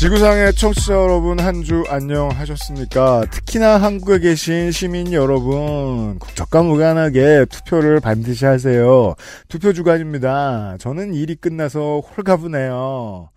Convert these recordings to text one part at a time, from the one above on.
지구상의 청취자 여러분 한 주 안녕하셨습니까? 특히나 한국에 계신 시민 여러분 국적과 무관하게 투표를 반드시 하세요. 투표 주간입니다. 저는 일이 끝나서 홀가분해요.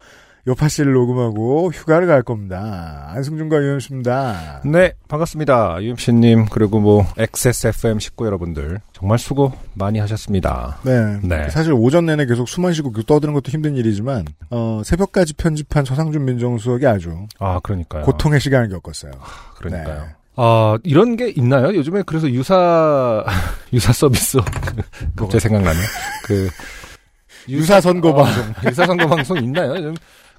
요파씨를 녹음하고 휴가를 갈 겁니다. 안승준과 유현수입니다. 네, 반갑습니다. UMC님, 그리고 뭐, XSFM 식구 여러분들. 정말 수고 많이 하셨습니다. 네. 네. 사실 오전 내내 계속 숨만 쉬고 떠드는 것도 힘든 일이지만 어, 새벽까지 편집한 서상준 민정수석이 아주 아, 그러니까요. 고통의 시간을 겪었어요. 그러니까요. 네. 아, 이런 게 있나요? 요즘에 그래서 유사, 유사 서비스. 그, 갑자기 생각나네. 그, 유사 선거 어, 방송. 유사 선거 방송 있나요?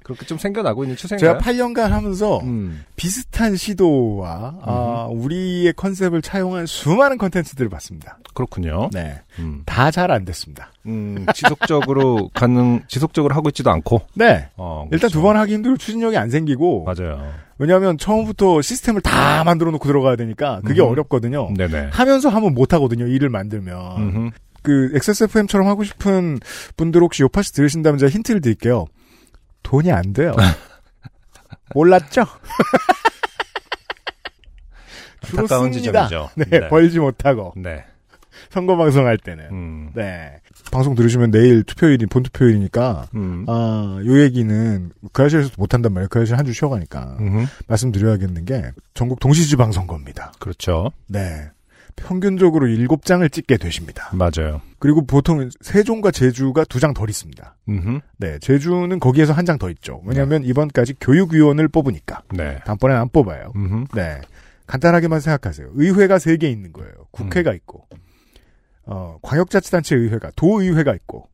그렇게 좀 생겨나고 있는 추세인가요? 제가 8년간 하면서 음, 비슷한 시도와 아, 우리의 컨셉을 차용한 수많은 컨텐츠들을 봤습니다. 그렇군요. 네. 음, 다잘 안 됐습니다. 음, 지속적으로 가능, 지속적으로 하고 있지도 않고. 네. 어, 일단 그렇죠. 두번 하기 힘들고 추진력이 안 생기고 맞아요. 왜냐하면 처음부터 시스템을 다 만들어 놓고 들어가야 되니까 그게. 어렵거든요. 네네. 하면서 하면 못 하거든요. 일을 만들면. 음흠. 그 XSFM처럼 하고 싶은 분들 혹시 요파시 들으신다면 제가 힌트를 드릴게요. 돈이 안 돼요. 몰랐죠? 주로 씁니다. 지점이죠. 네, 벌지 못하고 네. 선거 방송 할 때는. 음. 네. 방송 들으시면 내일 투표일이 본 투표일이니까 음. 아, 요 얘기는 그 아실에서도 못 한단 말이에요. 그 아실 한주 쉬어가니까 음흠. 말씀드려야겠는 게 전국 동시지방 선거입니다. 그렇죠. 네. 평균적으로 7장을 찍게 되십니다. 맞아요. 그리고 보통 세종과 제주가 두 장 덜 있습니다. 음흠. 네, 제주는 거기에서 한 장 더 있죠. 왜냐하면 이번까지 교육위원을 뽑으니까 네. 다음번에는 안 뽑아요. 음흠. 네, 간단하게만 생각하세요. 의회가 세 개 있는 거예요. 국회가 있고, 어, 광역자치단체 의회가 도의회가 있고,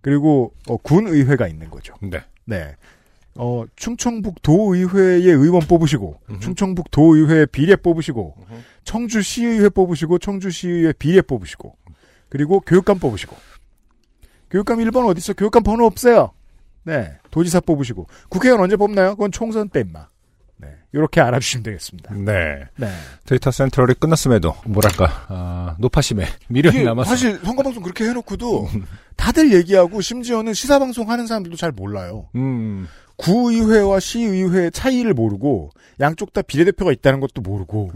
그리고 어, 군의회가 있는 거죠. 네. 네. 어, 충청북 도의회의 의원 뽑으시고, 음흠. 충청북 도의회 비례 뽑으시고, 음흠. 청주시의회 뽑으시고, 청주시의회 비례 뽑으시고, 그리고 교육감 뽑으시고. 교육감 1번 어디 있어? 교육감 번호 없어요. 네. 도지사 뽑으시고. 국회의원 언제 뽑나요? 그건 총선 때 임마. 네. 요렇게 알아주시면 되겠습니다. 네. 네. 데이터 센트럴이 끝났음에도 뭐랄까 아, 노파심에 미련이 남아서 사실 선거 방송 그렇게 해놓고도 다들 얘기하고 심지어는 시사 방송 하는 사람들도 잘 몰라요. 음. 구의회와 시의회 차이를 모르고 양쪽 다 비례대표가 있다는 것도 모르고.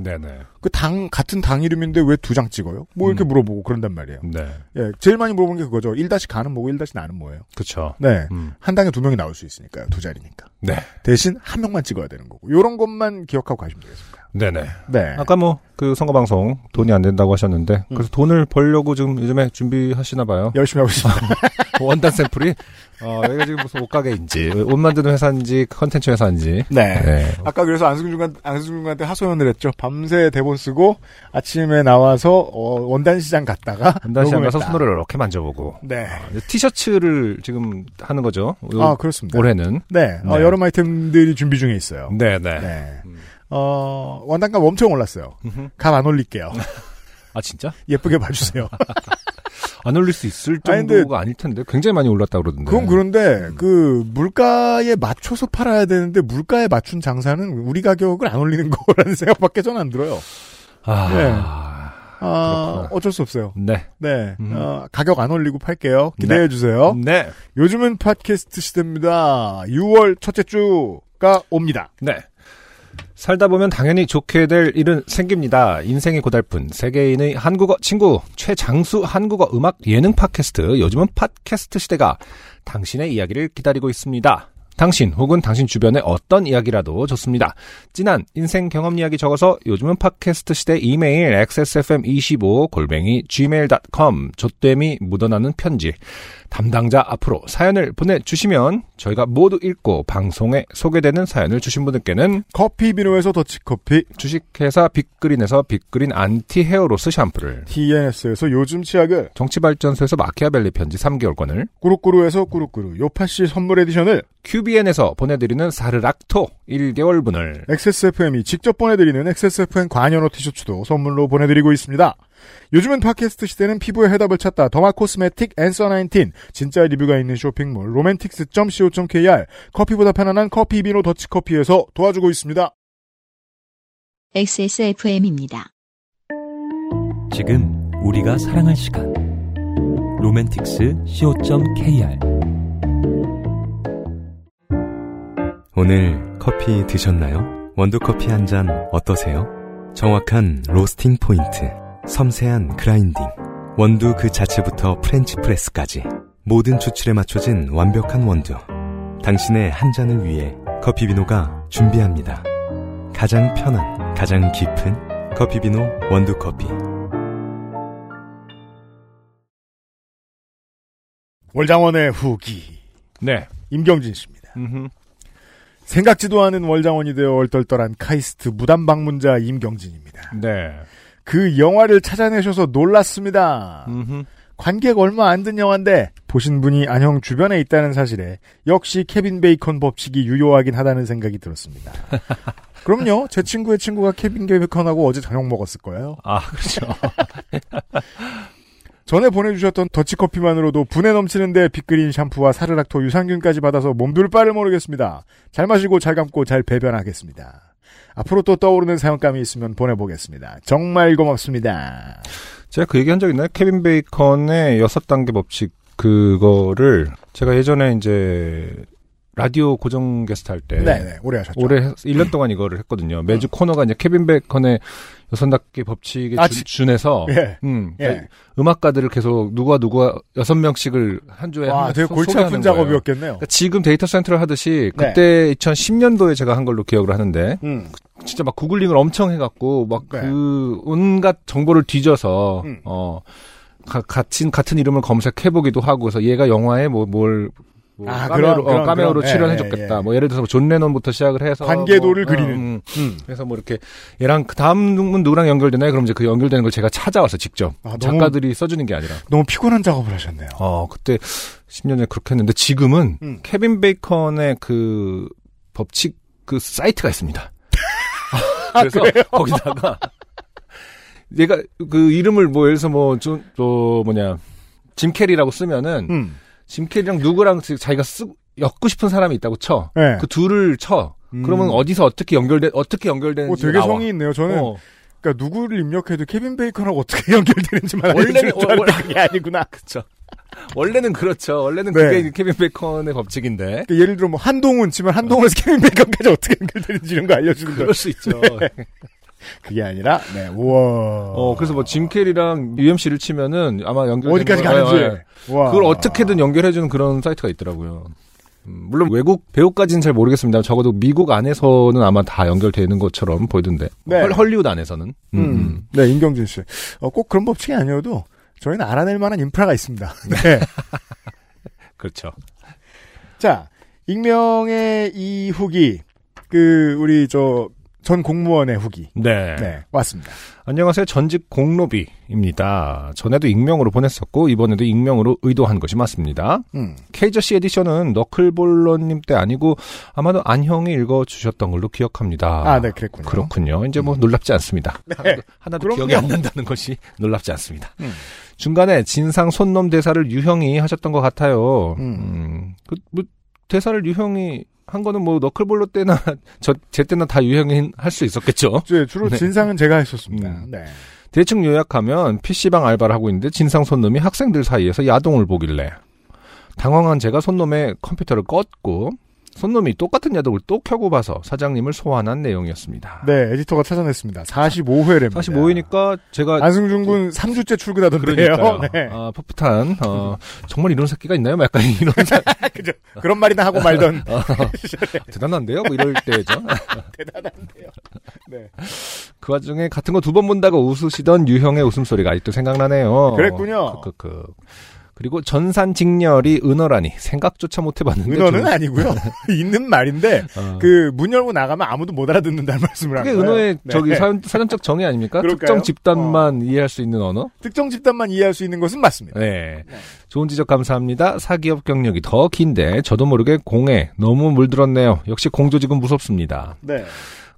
그 당 같은 당 이름인데 왜 두 장 찍어요? 뭐 이렇게 음. 물어보고 그런단 말이에요. 네. 예, 제일 많이 물어보는 게 그거죠. 1-가는 뭐고 1-나는 뭐예요? 그쵸. 네. 음. 한 당에 두 명이 나올 수 있으니까요. 두 자리니까. 네. 대신 한 명만 찍어야 되는 거고. 요런 것만 기억하고 가시면 되겠습니다. 네네. 네. 아까 뭐 그 선거 방송 돈이 안 된다고 하셨는데 그래서 돈을 벌려고 지금 요즘에 준비하시나 봐요. 열심히 하고 있습니다. 원단 샘플이 어 여기가 지금 무슨 옷가게인지 옷 만드는 회사인지 컨텐츠 회사인지. 네. 네. 아까 그래서 안승준 안승준한테 하소연을 했죠. 밤새 대본 쓰고 아침에 나와서 어, 원단 시장 갔다가 원단 시장 가서 녹음했다. 손으로 이렇게 만져보고 네. 이제 티셔츠를 지금 하는 거죠. 요- 아 그렇습니다. 올해는. 네. 어, 네. 여름 아이템들이 준비 중에 있어요. 네네. 네. 음. 어 원단값 엄청 올랐어요. 값 안 올릴게요. 아 진짜? 예쁘게 봐주세요. 안 올릴 수 있을 아니, 정도가 아닐 텐데 굉장히 많이 올랐다 그러던데. 그건 그런데 음. 그 물가에 맞춰서 팔아야 되는데 물가에 맞춘 장사는 우리 가격을 안 올리는 거라는 생각밖에 저는 안 들어요. 아, 네. 아. 어쩔 수 없어요. 네. 네, 음. 어, 가격 안 올리고 팔게요. 기대해 주세요. 네. 요즘은 팟캐스트 시대입니다. 6월 첫째 주가 옵니다. 네. 살다 보면 당연히 좋게 될 일은 생깁니다. 인생이 고달픈 세계인의 한국어 친구 최장수 한국어 음악 예능 팟캐스트 요즘은 팟캐스트 시대가 당신의 이야기를 기다리고 있습니다. 당신 혹은 당신 주변의 어떤 이야기라도 좋습니다. 진한 인생 경험 이야기 적어서 요즘은 팟캐스트 시대 이메일 xsfm25 골뱅이 gmail.com 좆됨이 묻어나는 편지 담당자 앞으로 사연을 보내주시면 저희가 모두 읽고 방송에 소개되는 사연을 주신 분들께는 커피 비누에서 더치커피, 주식회사 빅그린에서 빅그린 anti hair loss 샴푸를 TNS에서 요즘 치약을, 정치발전소에서 마키아벨리 편지 3개월권을 꾸루꾸루에서 꾸루꾸루 요파시 선물 edition을, QBN에서 보내드리는 사르락토 1개월분을 XSFM이 직접 보내드리는 XSFM 관여노 티셔츠도 선물로 보내드리고 있습니다. 요즘은 팟캐스트 시대는 피부의 해답을 찾다 derma cosmetic Answer 19 진짜 리뷰가 있는 쇼핑몰 로맨틱스.co.kr 커피보다 편안한 커피 비노 더치커피에서 도와주고 있습니다. XSFM입니다. 지금 우리가 사랑할 시간 로맨틱스 co.kr 오늘 커피 드셨나요? 원두커피 한 잔 어떠세요? 정확한 로스팅 포인트, 섬세한 grinding, 원두 그 자체부터 French press까지 모든 추출에 맞춰진 완벽한 원두. 당신의 한 잔을 위해 커피비노가 준비합니다. 가장 편한, 가장 깊은 커피비노 원두커피. 월장원의 후기 네. 임경진 씨입니다. 음흠. 생각지도 않은 월장원이 되어 얼떨떨한 카이스트 무단 방문자 임경진입니다. 네. 그 영화를 찾아내셔서 놀랐습니다. 음흠. 관객 얼마 안 든 영화인데 보신 분이 안형 주변에 있다는 사실에 역시 케빈 베이컨 법칙이 유효하긴 하다는 생각이 들었습니다. 그럼요. 제 친구의 친구가 케빈 베이컨하고 어제 저녁 먹었을 거예요. 아, 그렇죠. 전에 보내주셨던 더치커피만으로도 분에 넘치는데 빅그린 샴푸와 사르락토 유산균까지 받아서 몸둘 바를 모르겠습니다. 잘 마시고 잘 감고 잘 배변하겠습니다. 앞으로 또 떠오르는 사용감이 있으면 보내보겠습니다. 정말 고맙습니다. 제가 그 얘기 한 적 있나요? 케빈 베이컨의 여섯 단계 법칙 그거를 제가 예전에 이제 라디오 고정 게스트 할 때 네네, 오래 하셨죠. 올해 1년 동안 이거를 했거든요. 매주 코너가 이제 케빈 베이컨의 여섯 단계 법칙에 아, 주- 지- 준해서 예. 음, 예. 그러니까 음악가들을 계속 누가 누가 여섯 명씩을 한 주에 와, 한 되게 소- 골치 아픈. 작업이었겠네요. 그러니까 지금 데이터 센터를 하듯이 네. 그때 2010년도에 제가 한 걸로 기억을 하는데 음. 진짜 막 googling을 엄청 해갖고 막 네. 그 온갖 정보를 뒤져서 음. 어 가- 같은 같은 이름을 검색해 보기도 하고 그래서 얘가 영화에 뭐 뭘 뭐 아, 까메오로, 그런, 어, 까메오로 그런. 예, 출연해줬겠다. 예, 예. 뭐 예를 들어서 존 레논부터 시작을 해서 관계도를 뭐, 그리는. 음, 음. 그래서 뭐 이렇게 얘랑 그 다음은 누구랑 연결되나요? 그럼 이제 그 연결되는 걸 제가 찾아와서 직접 아, 너무- 작가들이 써주는 게 아니라. 너무 피곤한 작업을 하셨네요. 어 그때 10년 전에 그렇게 했는데 지금은 음. 케빈 베이컨의 그 법칙 그 사이트가 있습니다. 아, 그래서 거기다가 얘가 그 이름을 뭐 예를 들어서 뭐좀또 뭐냐 짐 캐리라고 쓰면은 음. 짐 캐리랑 누구랑 자기가 쓰 엮고 싶은 사람이 있다고 쳐. 네. 그 둘을 쳐. 음. 그러면 어디서 어떻게 연결돼 어떻게 어, 연결되는지 되게 나와. 성이 있네요. 저는 어. 그러니까 누구를 입력해도 케빈 베이컨하고 어떻게 연결되는지만 원래는- 알려주는 줄 알았는데 원- 그게 아니구나. 그쵸. 원래는 그렇죠. 원래는 네. 그게 케빈 베이컨의 법칙인데. 그러니까 예를 들어 뭐 한동훈 치면 한동훈에서 케빈 베이컨까지 어떻게 연결되는지 이런 거 알려주는 거. 그럴 수 있죠. 그게 아니라 네. 우와. 어, 그래서 뭐 짐 캐리랑 UMC를 치면은 아마 연결 어디까지 가는지. 와. 그걸 어떻게든 연결해주는 그런 사이트가 있더라고요. 음, 물론 외국 배우까지는 잘 모르겠습니다. 적어도 미국 안에서는 아마 다 연결되는 것처럼 보이던데. 네. 헐, 헐리우드 안에서는. 음, 음. 음. 네, 임경진 씨. 어, 꼭 그런 법칙이 아니어도 저희는 알아낼 만한 인프라가 있습니다. 네. 그렇죠. 자, 익명의 이 후기. 그 우리 저 전 공무원의 후기. 네. 네, 왔습니다. 안녕하세요. 전직 공로비입니다. 전에도 익명으로 보냈었고 이번에도 익명으로 의도한 것이 맞습니다. 음. 케이저씨 에디션은 너클볼러님 때 아니고 아마도 안형이 읽어주셨던 걸로 기억합니다. 아, 네, 그랬군요. 그렇군요. 이제 뭐 놀랍지 않습니다. 하나도, 하나도 그럼요. 기억이 안 난다는 것이 놀랍지 않습니다. 음. 중간에 진상 손놈 대사를 유형이 하셨던 것 같아요. 음. 음, 그, 뭐, 대사를 유형이 한 거는 뭐 너클볼러 때나 저 제 때나 다 유형이 할수 있었겠죠. 네, 주로 네. 진상은 제가 했었습니다. 음. 네. 대충 요약하면 PC방 알바를 하고 있는데 진상 손놈이 학생들 사이에서 야동을 보길래 당황한 제가 손놈의 컴퓨터를 껐고 손놈이 똑같은 야동을 또 켜고 봐서 사장님을 소환한 내용이었습니다. 네, 에디터가 찾아냈습니다. 45회랍니다. 45회니까 제가 안승준 군 3주째 출근하던데요. 네. 아, 풋풋한 어, 정말 이런 새끼가 있나요? 뭐 약간 이런 사- 그죠. 그런 말이나 하고 말던. 어, 대단한데요? 뭐 이럴 때죠. 대단한데요. 네. 그 와중에 같은 거 두 번 본다고 웃으시던 유형의 웃음소리가 아직도 생각나네요. 그랬군요. 그, 그, 그. 그리고 전산 직렬이 은어라니 생각조차 못 해봤는데. 은어는 좀- 아니고요. 있는 말인데 어. 그문 열고 나가면 아무도 못 알아듣는다는 말씀을 그게 하는 거예요. 은어의 네. 저기 사, 사전적 정의 아닙니까? 그럴까요? 특정 집단만 이해할 수 있는 언어? 특정 집단만 이해할 수 있는 것은 맞습니다. 네. 좋은 지적 감사합니다. 사기업 경력이 더 긴데 저도 모르게 공에 너무 물들었네요. 역시 공조직은 무섭습니다. 네.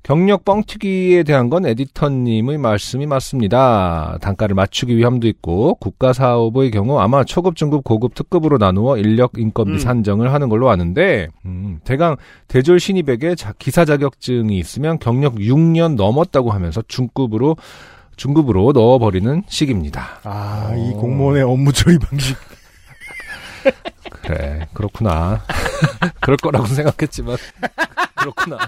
경력 뻥튀기에 대한 건 에디터님의 말씀이 맞습니다. 단가를 맞추기 위함도 있고 국가 사업의 경우 아마 초급, 중급, 고급, 특급으로 나누어 인력 인건비 음. 산정을 하는 걸로 아는데 음, 대강 대졸 신입에게 자- 기사 자격증이 있으면 경력 6년 넘었다고 하면서 중급으로 중급으로 넣어버리는 식입니다. 아, 이 어. 공무원의 업무 처리 방식. 그래 그렇구나. 그럴 거라고 생각했지만 그렇구나.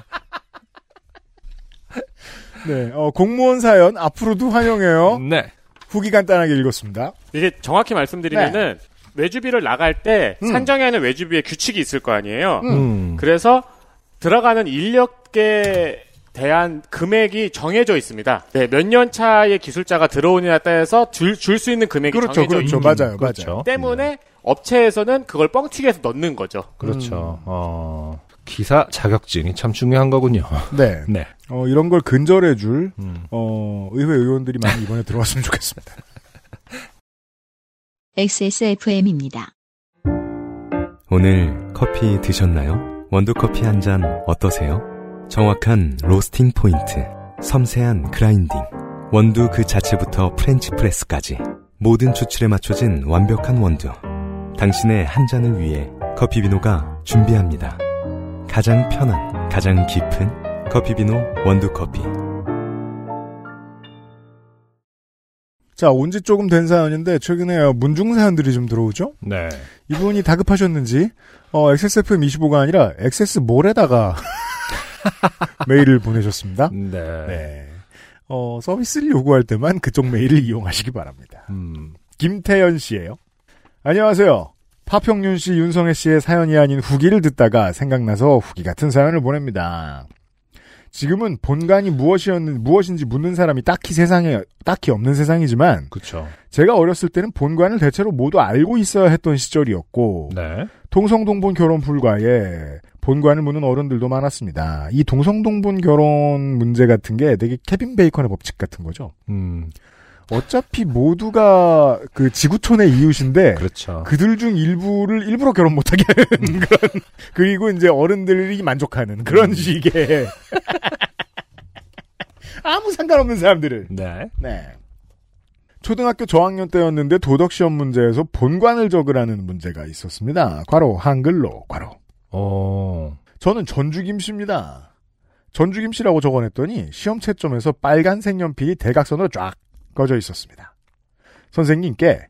네. 어, 공무원 사연 앞으로도 환영해요. 네. 후기 간단하게 읽었습니다. 이게 정확히 말씀드리면은 외주비를 나갈 때 음. 산정해야 하는 외주비의 규칙이 있을 거 아니에요. 음. 그래서 들어가는 인력에 대한 금액이 정해져 있습니다. 네, 몇 년 차의 기술자가 들어오느냐에 따라서 줄 수 있는 금액이 그렇죠, 정해져 그렇죠. 있기 맞아요, 그렇죠. 맞아요. 때문에 업체에서는 그걸 뻥튀기해서 넣는 거죠. 그렇죠. 어, 기사 자격증이 참 중요한 거군요. 네. 네. 어, 이런 걸 근절해 줄, 음. 어, 의회 의원들이 많이 이번에 들어왔으면 좋겠습니다. XSFM입니다. 오늘 커피 드셨나요? 원두커피 한 잔 어떠세요? 정확한 로스팅 포인트, 섬세한 grinding, 원두 그 자체부터 French press까지 모든 추출에 맞춰진 완벽한 원두. 당신의 한 잔을 위해 커피비노가 준비합니다. 가장 편한, 가장 깊은 커피비노 원두커피. 자, 온지 조금 된 사연인데, 최근에 어, 문중 사연들이 좀 들어오죠? 네. 이분이 다급하셨는지, 어, XSFM25가 아니라 XS몰에다가 메일을 보내셨습니다. 네. 네. 어, 서비스를 요구할 때만 그쪽 메일을 이용하시기 바랍니다. 음. 김태연 씨예요. 안녕하세요. 파평윤 씨, 윤성애 씨의 사연이 아닌 후기를 듣다가 생각나서 후기 같은 사연을 보냅니다. 지금은 본관이 무엇이었는 무엇인지 묻는 사람이 딱히 세상에 딱히 없는 세상이지만 그쵸. 제가 어렸을 때는 본관을 대체로 모두 알고 있어야 했던 시절이었고 네. 동성동본 결혼 불가에 본관을 묻는 어른들도 많았습니다. 이 동성동본 결혼 문제 같은 게 되게 케빈 베이컨의 법칙 같은 거죠. 음. 어차피 모두가 그 지구촌의 이웃인데 그렇죠. 그들 중 일부를 일부러 결혼 못하게 하는 그런 그리고 이제 어른들이 만족하는 그런 음. 식의 아무 상관없는 사람들을 네. 네. 초등학교 저학년 때였는데 도덕 시험 문제에서 본관을 적으라는 문제가 있었습니다. 괄호 한글로 괄호 어. 저는 전주 김씨입니다. 전주 김씨라고 적어냈더니 시험 채점에서 빨간색 연필이 대각선으로 쫙 꺼져 있었습니다. 선생님께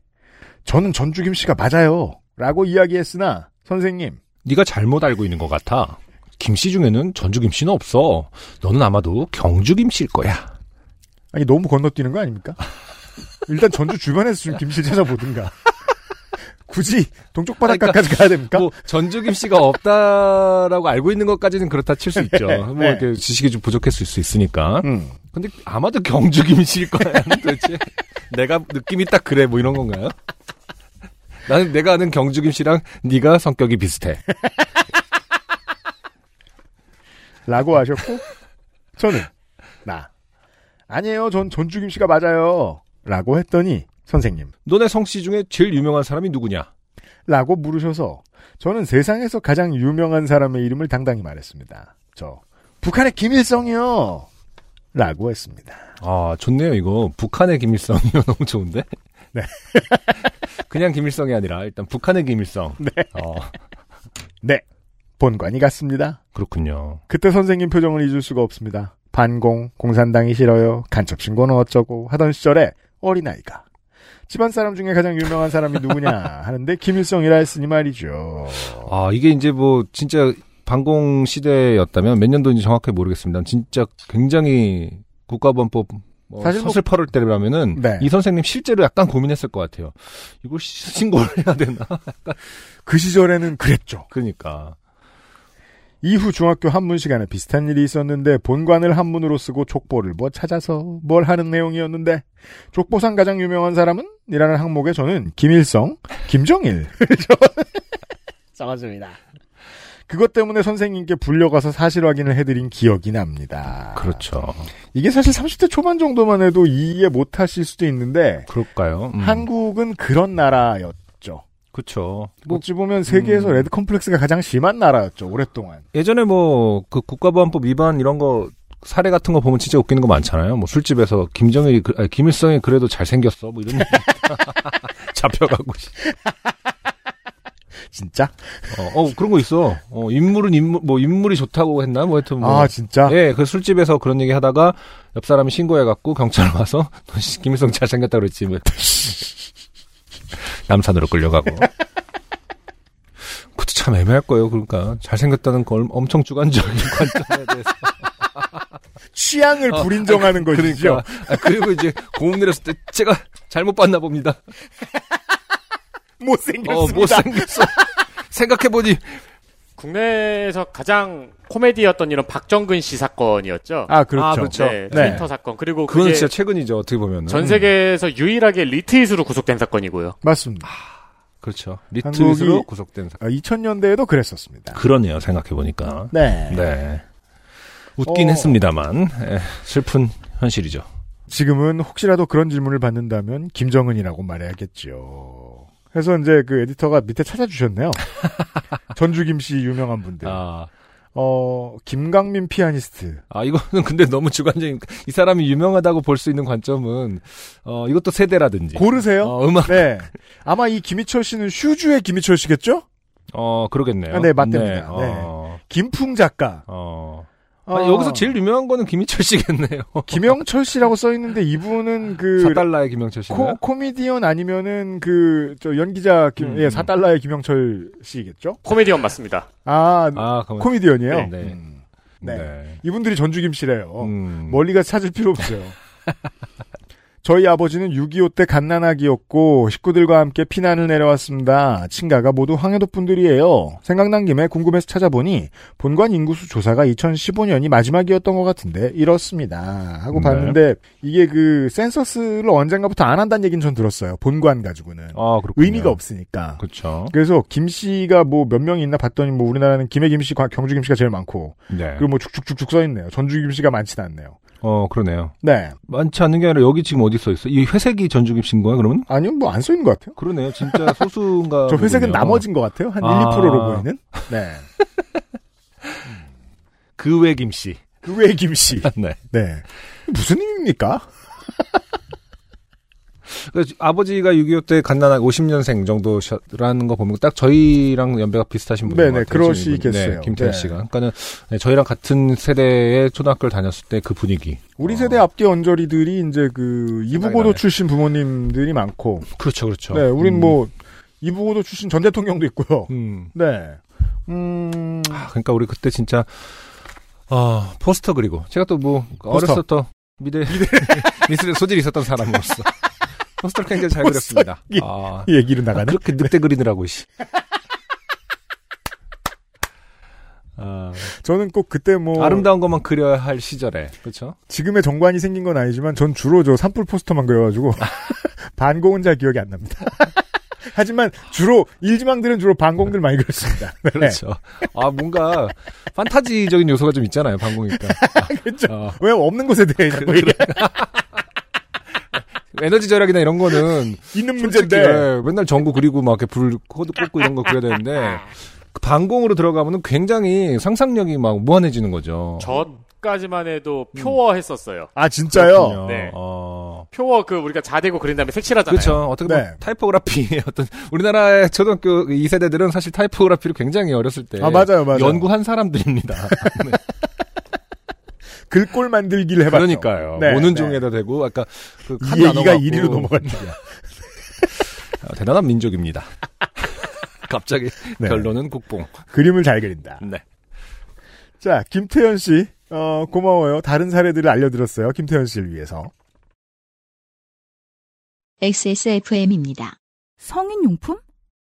저는 전주김 씨가 맞아요. 라고 이야기했으나 선생님 네가 잘못 알고 있는 것 같아. 김 씨 중에는 전주 김 씨는 없어. 너는 아마도 경주 김 씨일 거야. 아니 너무 건너뛰는 거 아닙니까? 일단 전주 주변에서 좀 김씨 찾아보든가. 굳이 동쪽 바닷가까지 가야 됩니까? 뭐 전주 김 씨가 없다라고 알고 있는 것까지는 그렇다 칠 수 있죠. 뭐 네. 이렇게 지식이 좀 부족했을 수 있으니까. 음. 근데 아마도 경주 김씨일 거야. 도대체 내가 느낌이 딱 그래. 뭐 이런 건가요? 나는 내가 아는 경주 김씨랑 네가 성격이 비슷해. 라고 하셨고 저는 나 아니에요 전 전주김 씨가 맞아요 라고 했더니 선생님 너네 성씨 중에 제일 유명한 사람이 누구냐? 라고 물으셔서 저는 세상에서 가장 유명한 사람의 이름을 당당히 말했습니다 저 북한의 김일성이요 라고 했습니다 아, 좋네요, 이거. 북한의 김일성이요. 너무 좋은데? 네. 그냥 김일성이 아니라, 일단 북한의 김일성. 네. 어, 네 본관이 같습니다 그렇군요. 그때 선생님 표정을 잊을 수가 없습니다 반공 공산당이 싫어요 간첩신고는 어쩌고 하던 시절에 어린아이가 집안 사람 중에 가장 유명한 사람이 누구냐 하는데 김일성이라 했으니 말이죠 아, 이게 이제 뭐, 진짜, 반공 시대였다면, 몇 년도인지 정확하게 모르겠습니다. 진짜 굉장히 국가범법, 뭐 사실 뭐- 서슬퍼럴 때라면은, 네. 이 선생님 실제로 약간 고민했을 것 같아요. 이걸 시- 신고를 해야 되나? 그 시절에는 그랬죠 그러니까. 이후 중학교 한문 시간에 비슷한 일이 있었는데 본관을 한문으로 쓰고 족보를 뭐 찾아서 뭘 하는 내용이었는데 족보상 가장 유명한 사람은 이라는 항목에 저는 김일성, 김정일 적었습니다. 그것 때문에 선생님께 불려가서 사실 확인을 해드린 기억이 납니다. 그렇죠. 이게 사실 30대 초반 정도만 해도 이해 못하실 수도 있는데 그럴까요? 음. 한국은 그런 나라였죠. 그렇죠. 뭐 어찌 보면 세계에서 음. 레드 컴플렉스가 가장 심한 나라였죠. 오랫동안. 예전에 뭐 그 국가보안법 위반 이런 거 사례 같은 거 보면 진짜 웃기는 거 많잖아요. 뭐 술집에서 김정일이 그- 아니, 김일성이 그래도 잘 생겼어. 뭐 이런 얘기. 잡혀가고 진짜? 어, 어, 그런 거 있어. 어, 인물은 인물 뭐 인물이 좋다고 했나 뭐 하여튼 뭐 아 진짜? 예, 그 술집에서 그런 얘기 하다가 옆 사람이 신고해갖고 경찰 와서 김일성 잘생겼다 그랬지. 뭐. 남산으로 끌려가고. 그것도 참 애매할 거예요. 그러니까 잘생겼다는 걸 엄청 주관적인 관점에 대해서. 취향을 어, 불인정하는 것이죠. 그러니까 아, 그리고 이제 고음 내렸을 때 제가 잘못 봤나 봅니다. 어, 못생겼습니다. 못생겼어. 생각해보니 국내에서 가장 코미디였던 일은 박정근 씨 사건이었죠. 아 그렇죠. 아, 그렇죠. 네, 네. 트위터 사건. 그리고 그건 진짜 최근이죠. 어떻게 보면 전 세계에서 유일하게 리트윗으로 구속된 사건이고요. 맞습니다. 그렇죠. 리트윗으로 구속된 사. 아, 2000년대에도 그랬었습니다. 그러네요. 생각해 보니까. 네. 네. 웃긴 어. 했습니다만 에, 슬픈 현실이죠. 지금은 혹시라도 그런 질문을 받는다면 김정은이라고 말해야겠죠. 그래서 이제 그 에디터가 밑에 찾아주셨네요. 전주 김 씨 유명한 분들. 아, 어, 김강민 피아니스트. 아 이거는 근데 너무 주관적인. 이 사람이 유명하다고 볼 수 있는 관점은 어 이것도 세대라든지. 고르세요. 어, 음악. 네. 아마 이 김희철 씨는 슈즈의 김희철 씨겠죠? 어 그러겠네요. 아, 네, 맞답니다. 네, 어, 김풍 작가. 어. 어, 아, 여기서 제일 유명한 거는 김희철 씨겠네요. 김영철 씨라고 써 있는데 이분은 그 4달러의 김영철 씨인가요? 코, 코미디언 아니면은 그 저 연기자 김, 음, 예, 음. 4달러의 김영철 씨겠죠? 코미디언 맞습니다. 아, 아, 그럼 코미디언이에요. 네. 네. 음. 네. 네. 이분들이 전주 김 씨래요. 음. 멀리 가 찾을 필요 없어요. 저희 아버지는 6.25 때 갓난아기였고 식구들과 함께 피난을 내려왔습니다. 친가가 모두 황해도 분들이에요. 생각난 김에 궁금해서 찾아보니 본관 인구수 조사가 2015년이 마지막이었던 것 같은데 이렇습니다. 하고 네. 봤는데 이게 그 센서스를 언젠가부터 안 한다는 얘기는 전 들었어요. 본관 가지고는. 아, 그렇군요. 의미가 없으니까. 그렇죠. 그래서 김 씨가 뭐 몇 명이 있나 봤더니 뭐 우리나라는 김해 김 씨, 경주 김 씨가 제일 많고 네. 그리고 뭐 쭉쭉쭉쭉 써 있네요. 전주 김 씨가 많지는 않네요. 어, 그러네요. 네. 많지 않은 게 아니라 여기 지금 어디 써 있어? 이 회색이 전주김 씨인 거야, 그러면? 아니요, 뭐 안 써 있는 것 같아요. 그러네요. 진짜 소수인가. 저 회색은 보군요. 나머진 것 같아요. 한 1, 아. 2%로 보이는. 네. 그외 김 씨. 그외 김 씨. 네. 네. 무슨 의미입니까? 그 아버지가 6.25 때 갓난아기 50년생 정도라는 거 보면 딱 저희랑 연배가 비슷하신 분인 네네, 것 같아요. 그러시겠어요. 네, 김태현 네. 씨가. 그러니까는 네, 저희랑 같은 세대의 초등학교를 다녔을 때 그 분위기. 우리 어. 세대 앞뒤 언저리들이 이제 그 이부고도. 출신 부모님들이 많고. 그렇죠, 그렇죠. 네, 우린 음. 뭐 이부고도 출신 전 대통령도 있고요. 음. 네. 음. 아, 그러니까 우리 그때 진짜 어, 포스터 그리고 제가 또 뭐. 어렸을 때 미대 미술에 소질이 있었던 사람으로서 포스터를 굉장히 잘. 그렸습니다. 예. 아, 이 얘기로 나가네. 그렇게 늑대 그리느라고 씨. 아, 저는 꼭 그때 뭐 아름다운 것만 그려야 할 시절에 그렇죠? 지금의 정관이 생긴 건 아니지만 전 주로 저 산불 포스터만 그려가지고 반공은 잘 기억이 안 납니다. 하지만 주로 일지망들은 주로 반공들 많이 그렸습니다. 네. 그렇죠. 아 뭔가 판타지적인 요소가 좀 있잖아요 방공이니까. 그렇죠. 어, 왜 없는 곳에 대해 자꾸 얘기 에너지 절약이나 이런 거는 있는 문제인데 예, 맨날 전구 그리고 막 이렇게 불 코드 꽂고 이런 거 그려야 되는데 그 방공으로 들어가면은 굉장히 상상력이 막 무한해지는 거죠. 저까지만 해도 표어 했었어요. 아 진짜요? 그렇군요. 네. 어, 표어 그 우리가 자대고 그린 다음에 색칠하잖아요. 그렇죠. 어떻게 보면 네. 타이포그라피 어떤 우리나라의 초등학교 2세대들은 사실 타이포그라피를 굉장히 어렸을 때 아 맞아요, 맞아요. 연구한 사람들입니다. 네. 글꼴 만들기를 해봤죠. 그러니까요. 네모는 네. 종에다 대고 아까 그이 얘기가 1위로 넘어갔네요. 아, 대단한 민족입니다. 갑자기 네. 결론은 국뽕. 그림을 잘 그린다. 네. 자, 김태현 씨, 어, 고마워요. 다른 사례들을 알려드렸어요. 김태현 씨를 위해서. XSFM입니다. 성인용품?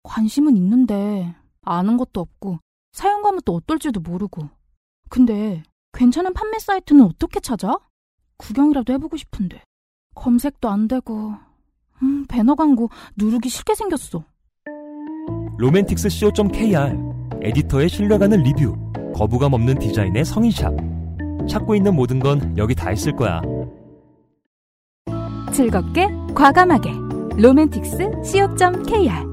관심은 있는데 아는 것도 없고 사용감은 또 어떨지도 모르고 근데 괜찮은 판매 사이트는 어떻게 찾아? 구경이라도 해보고 싶은데. 검색도 안 되고 음, 배너 광고 누르기 싫게 생겼어. 로맨틱스 co.kr 에디터의 신뢰가는 리뷰 거부감 없는 디자인의 성인샵. 찾고 있는 모든 건 여기 다 있을 거야. 즐겁게 과감하게. 로맨틱스 co.kr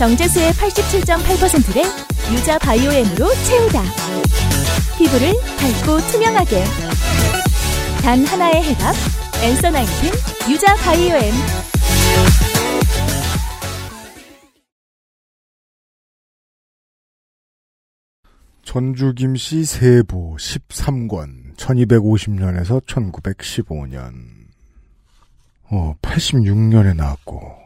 정제수의 87.8%를 유자 바이오엠으로 채우다. 피부를 밝고 투명하게. 단 하나의 해답. 엔서 나인틴 유자 바이오엠. 전주 김씨 세보 13권 1250년에서 1915년 어 86년에 나왔고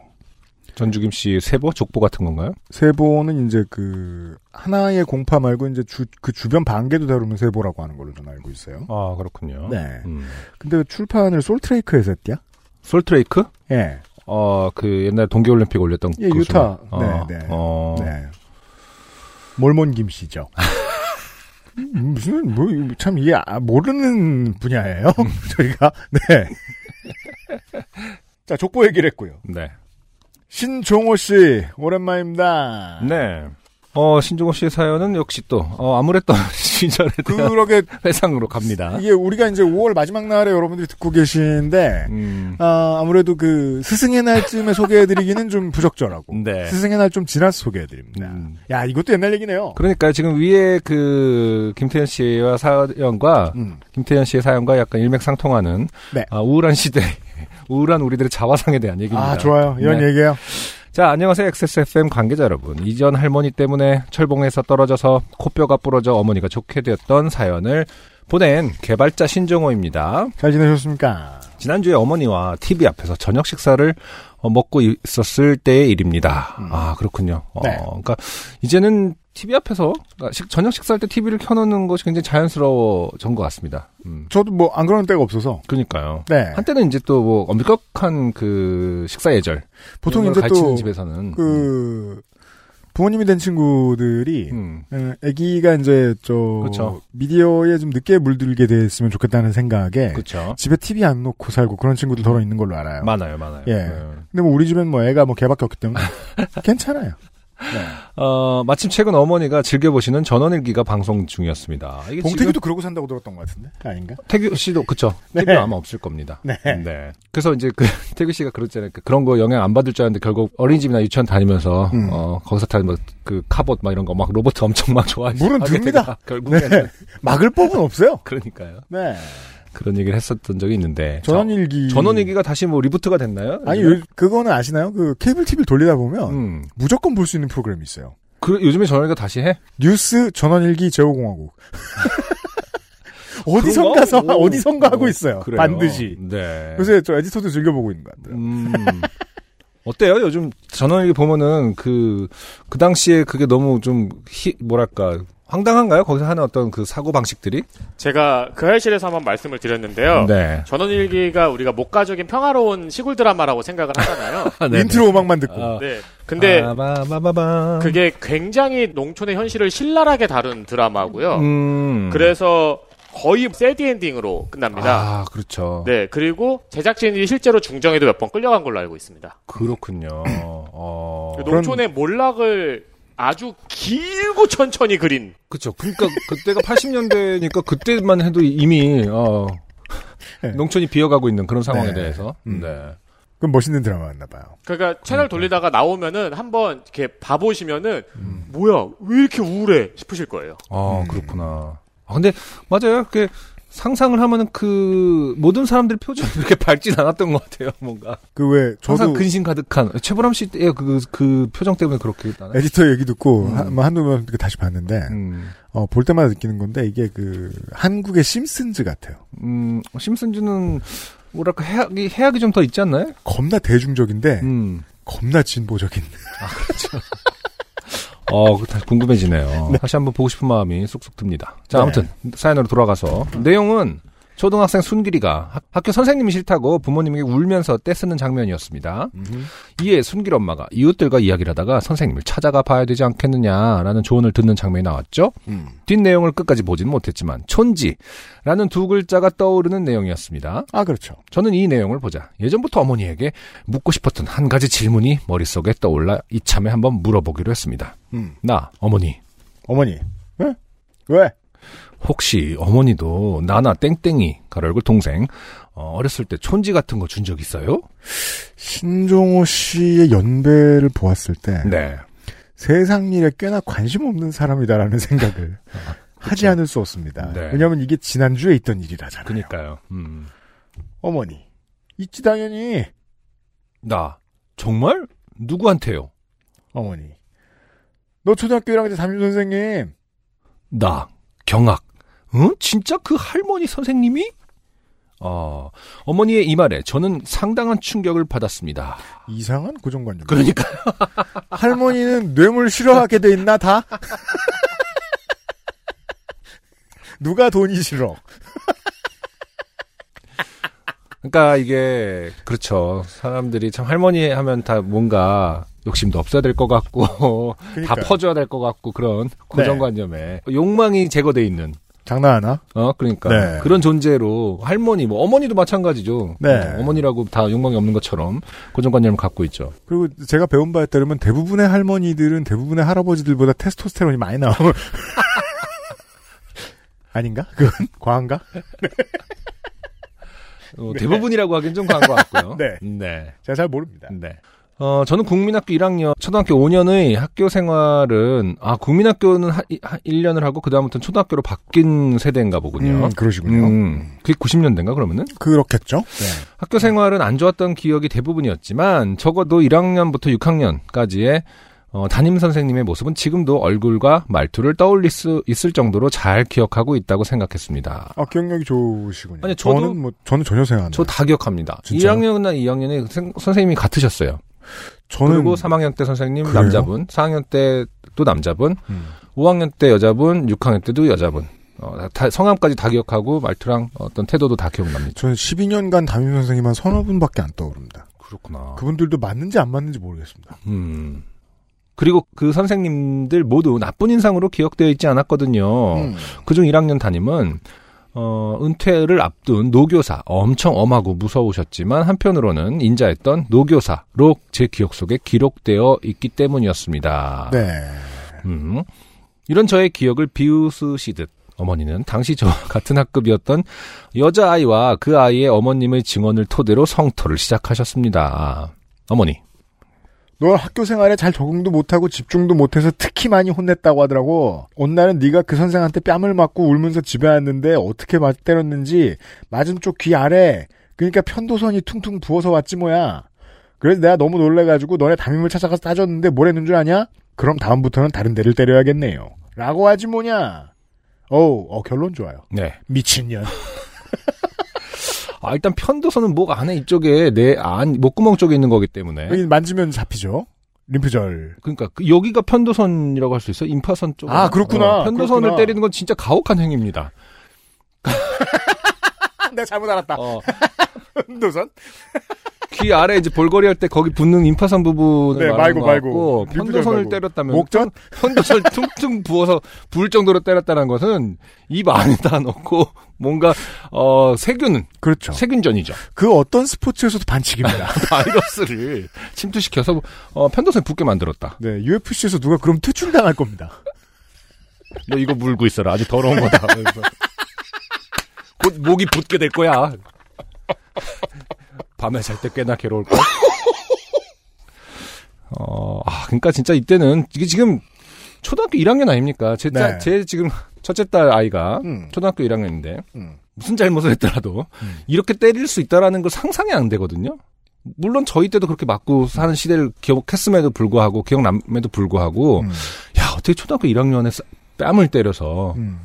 전주김 씨 세보 족보 같은 건가요? 세보는 이제 그 하나의 공파 말고 이제 주, 그 주변 반개도 다루는 세보라고 하는 걸로 저는 알고 있어요. 아 그렇군요. 네. 음. 근데 왜 출판을 솔트레이크에서 했디야? 솔트레이크? 예. 어그 옛날 동계올림픽 올렸던 예, 그 유타. 수는- 네, 어, 네. 어. 네. 몰몬 김 씨죠. 음, 무슨 뭐참 이게 아, 모르는 분야예요. 저희가 네. 자 족보 얘기를 했고요. 네. 신종호 씨 오랜만입니다. 네. 어, 신종호 씨의 사연은 역시 또, 어, 아무랬던 시절에 대한 그러게 회상으로 갑니다. 이게 우리가 이제 5월 마지막 날에 여러분들이 듣고 계신데 음, 아, 아무래도 그 스승의 날쯤에 소개해드리기는 좀 부적절하고 네. 스승의 날 좀 지나서 소개해드립니다. 음. 야 이것도 옛날 얘기네요. 그러니까 지금 위에 그, 김태현 씨와 사연과, 음. 김태현 씨의 사연과 약간 일맥상통하는, 네. 아, 우울한 시대, 우울한 우리들의 자화상에 대한 얘기입니다. 아 좋아요. 이런 네. 얘기예요. 자, 안녕하세요. XSFM 관계자 여러분. 이전 할머니 때문에 철봉에서 떨어져서 코뼈가 부러져 어머니가 좋게 되었던 사연을 보낸 개발자 신종호입니다. 잘 지내셨습니까? 지난주에 어머니와 TV 앞에서 저녁 식사를 어, 먹고 있었을 때의 일입니다. 아, 그렇군요. 어, 네. 그러니까 이제는 TV 앞에서 그러니까 식- 저녁 식사할 때 TV를 켜놓는 것이 굉장히 자연스러워진 것 같습니다. 음, 저도 뭐 안 그러는 때가 없어서. 그러니까요. 네. 한때는 이제 또 뭐 엄격한 그 식사 예절 보통 이제 또 집에서는 그 부모님이 된 친구들이 음, 에, 아기가 이제 저 그쵸. 미디어에 좀 늦게 물들게 됐으면 좋겠다는 생각에 그렇죠. 집에 TV 안 놓고 살고 그런 친구들 더러 있는 걸로 알아요. 많아요, 많아요. 예. 네. 근데 뭐 우리 집엔 뭐 애가 뭐 개밖에 없기 때문에 괜찮아요. 네. 어, 마침 최근 어머니가 즐겨보시는 전원일기가 방송 중이었습니다. 지금 그러고 산다고 들었던 것 같은데 아닌가? 태규 씨도 그쵸. 네. 태규 아마 없을 겁니다. 네. 그래서 이제 그 태규 씨가 그랬잖아요. 그- 그런 거 영향 안 받을 줄 알았는데 결국 어린이집이나 유치원 다니면서 음. 어 거기서 타는 뭐 그 카봇 막 이런 거 막 로봇 엄청 막 좋아하게 물은 듭니다. 결국에는 네. 막을 법은 없어요. 그러니까요. 네. 그런 얘기를 했었던 적이 있는데 전원일기. 자, 전원일기가 다시 뭐 리부트가 됐나요? 아니? 요- 그거는 아시나요? 그 케이블 TV를 돌리다 보면 음. 무조건 볼 수 있는 프로그램이 있어요. 그 요즘에 전원일기가 다시 해? 뉴스 전원일기 제오공화국. 어디선가 서 그런가? 오. 어디선가 하고 어, 있어요. 그래요. 반드시. 네. 요새 저 에디터도 즐겨 보고 있는 것 같아요. 음. 어때요? 요즘 전원일기 보면은 그, 그 당시에 그게 너무 좀, 히, 뭐랄까, 황당한가요? 거기서 하는 어떤 그 사고 방식들이? 제가 그 할실에서 한번 말씀을 드렸는데요. 네. 전원일기가 우리가 목가적인 평화로운 시골 드라마라고 생각을 하잖아요. 네, 인트로 음악만 듣고. 아, 네. 근데 바바바바바. 그게 굉장히 농촌의 현실을 신랄하게 다룬 드라마고요. 음. 그래서 거의 sad ending으로 끝납니다. 아, 그렇죠. 네, 그리고 제작진이 실제로 중정에도 몇 번 끌려간 걸로 알고 있습니다. 그렇군요. 어. 그 농촌의 몰락을 아주 길고 천천히 그린 그쵸. 그러니까 그때가 80년대니까 그때만 해도 이미, 어, 네. 농촌이 비어가고 있는 그런 상황에 네. 대해서. 음. 네. 그럼 멋있는 드라마였나 봐요. 그러니까 채널 돌리다가 나오면은 한번 이렇게 봐보시면은 뭐야 왜 이렇게 우울해 싶으실 거예요. 아, 음. 그렇구나. 아, 근데, 맞아요. 그, 상상을 하면은 그, 모든 사람들 표정이 그렇게 밝진 않았던 것 같아요, 뭔가. 그왜 항상 저도 근심 가득한. 최보람 씨의 그, 그 표정 때문에 그렇게 나는. 에디터 얘기 듣고 음. 한, 뭐 한두 번 다시 봤는데 음, 어, 볼 때마다 느끼는 건데 이게 그 한국의 심슨즈 같아요. 음, 심슨즈는, 뭐랄까, 해악이, 해악이 좀 더 있지 않나요? 겁나 대중적인데 음. 겁나 진보적인. 어, 그다 시 궁금해지네요. 다시 한번 보고 싶은 마음이 쑥쑥 듭니다. 자, 네. 아무튼, 사연으로 돌아가서. 내용은, 초등학생 순길이가 학- 학교 선생님이 싫다고 부모님에게 울면서 떼쓰는 장면이었습니다. 이에 순길 엄마가 이웃들과 이야기를 하다가 선생님을 찾아가 봐야 되지 않겠느냐라는 조언을 듣는 장면이 나왔죠. 음. 뒷 내용을 끝까지 보진 못했지만 촌지라는 두 글자가 떠오르는 내용이었습니다. 아, 그렇죠. 저는 이 내용을 보자 예전부터 어머니에게 묻고 싶었던 한 가지 질문이 머릿속에 떠올라 이참에 한번 물어보기로 했습니다. 음. 나 어머니 어머니. 왜? 왜? 혹시 어머니도 나나 땡땡이 가로 열고 동생 어, 어렸을 때 촌지 같은 거 준 적 있어요? 신종호 씨의 연배를 보았을 때 네. 세상 일에 꽤나 관심 없는 사람이다라는 생각을 하지 않을 수 없습니다. 네. 왜냐하면 이게 지난주에 있던 일이라잖아요. 그니까요. 음. 어머니. 있지 당연히. 나 정말 누구한테요? 어머니. 너 초등학교 1학년 때 담임 선생님. 나 경악. 응? 진짜 그 할머니 선생님이? 어, 어머니의 이 말에 저는 상당한 충격을 받았습니다. 이상한 고정관념. 그러니까 할머니는 뇌물 싫어하게 돼 있나 다? 누가 돈이 싫어? 그러니까 이게 그렇죠. 사람들이 참 할머니 하면 다 뭔가 욕심도 없어야 될 것 같고 다. 퍼줘야 될 것 같고 그런 고정관념에 욕망이 제거돼 있는 장난하나? 어 그러니까 네. 그런 존재로 할머니 뭐 어머니도 마찬가지죠. 네. 어, 어머니라고 다 욕망이 없는 것처럼 고정관념을 갖고 있죠. 그리고 제가 배운 바에 따르면 대부분의 할머니들은 대부분의 할아버지들보다 테스토스테론이 많이 나와요. 아닌가? 그건 과한가? 어, 대부분이라고 하긴 좀 과한 것 같고요. 네. 네. 제가 잘 모릅니다. 네. 어, 저는 국민학교 1학년, 초등학교 5년의 학교 생활은, 아, 국민학교는 하, 1년을 하고, 그다음부터는 초등학교로 바뀐 세대인가 보군요. 음, 그러시군요. 음, 그게 90년대인가, 그러면은? 그렇겠죠? 네. 학교 생활은 안 좋았던 기억이 대부분이었지만, 적어도 1학년부터 6학년까지의 어, 담임 선생님의 모습은 지금도 얼굴과 말투를 떠올릴 수 있을 정도로 잘 기억하고 있다고 생각했습니다. 아, 기억력이 좋으시군요. 아니, 저도- 저는 뭐, 저는 전혀 생각 안 나요. 저 다 기억합니다. 진짜요? 1학년이나 2학년에 선생님이 같으셨어요. 저는, 그리고 3학년 때 선생님 그래요? 남자분, 4학년 때또 남자분, 음. 5학년 때 여자분, 6학년 때도 여자분. 어, 다, 성함까지 다 기억하고 말투랑 어떤 태도도 다 기억납니다. 저는 12년간 담임 선생님 한 서너 분밖에 안 떠오릅니다. 그렇구나. 그분들도 맞는지 안 맞는지 모르겠습니다. 음. 그리고 그 선생님들 모두 나쁜 인상으로 기억되어 있지 않았거든요. 음. 그중 1학년 담임은 어, 은퇴를 앞둔 노교사, 엄청 엄하고 무서우셨지만 한편으로는 인자했던 노교사로 제 기억 속에 기록되어 있기 때문이었습니다. 네. 음. 이런 저의 기억을 비웃으시듯 어머니는 당시 저와 같은 학급이었던 여자아이와 그 아이의 어머님의 증언을 토대로 성토를 시작하셨습니다. 어머니, 너 학교 생활에 잘 적응도 못하고 집중도 못해서 특히 많이 혼냈다고 하더라고. 온 날은 네가 그 선생한테 뺨을 맞고 울면서 집에 왔는데 어떻게 맞 때렸는지 맞은 쪽 귀 아래 그러니까 편도선이 퉁퉁 부어서 왔지 뭐야. 그래서 내가 너무 놀래가지고 너네 담임을 찾아가서 따졌는데 뭘 했는 줄 아냐? 그럼 다음부터는 다른 데를 때려야겠네요. 라고 하지 뭐냐. 어우, 어, 결론 좋아요. 네. 미친년. 아, 일단 편도선은 목 안에 이쪽에 내 안, 목구멍 쪽에 있는 거기 때문에. 만지면 잡히죠. 림프절. 그러니까 그 여기가 편도선이라고 할 수 있어? 임파선 쪽. 아, 그렇구나. 편도선을 그렇구나. 때리는 건 진짜 가혹한 행위입니다. 내가 잘못 알았다. 어, 편도선? 귀 아래 이제 볼거리 할 때 거기 붙는 임파선 부분을 네, 말고, 것 말고. 편도선을 말고. 때렸다면 목전? 편도선을 퉁퉁 부어서 부을 정도로 때렸다는 것은 입 안에다 넣고 뭔가 어 세균 그렇죠. 세균전이죠. 그 어떤 스포츠에서도 반칙입니다. 바이러스를 침투시켜서 어, 편도선에 붙게 만들었다. 네, UFC에서 누가 그럼 퇴출당할 겁니다. 너 이거 물고 있어라. 아주 더러운 거다. 곧 목이 붙게 될 거야. 밤에 잘 때 꽤나 괴로울 걸. 어, 아, 그러니까 진짜 이때는 이게 지금 초등학교 1학년 아닙니까? 제, 네. 제 지금 첫째 딸 아이가 음. 초등학교 1학년인데 음. 무슨 잘못을 했더라도 이렇게 때릴 수 있다라는 걸 상상이 안 되거든요. 물론 저희 때도 그렇게 맞고 사는 시대를 기억했음에도 불구하고 기억남에도 불구하고 음. 야 어떻게 초등학교 1학년에 뺨을 때려서 음.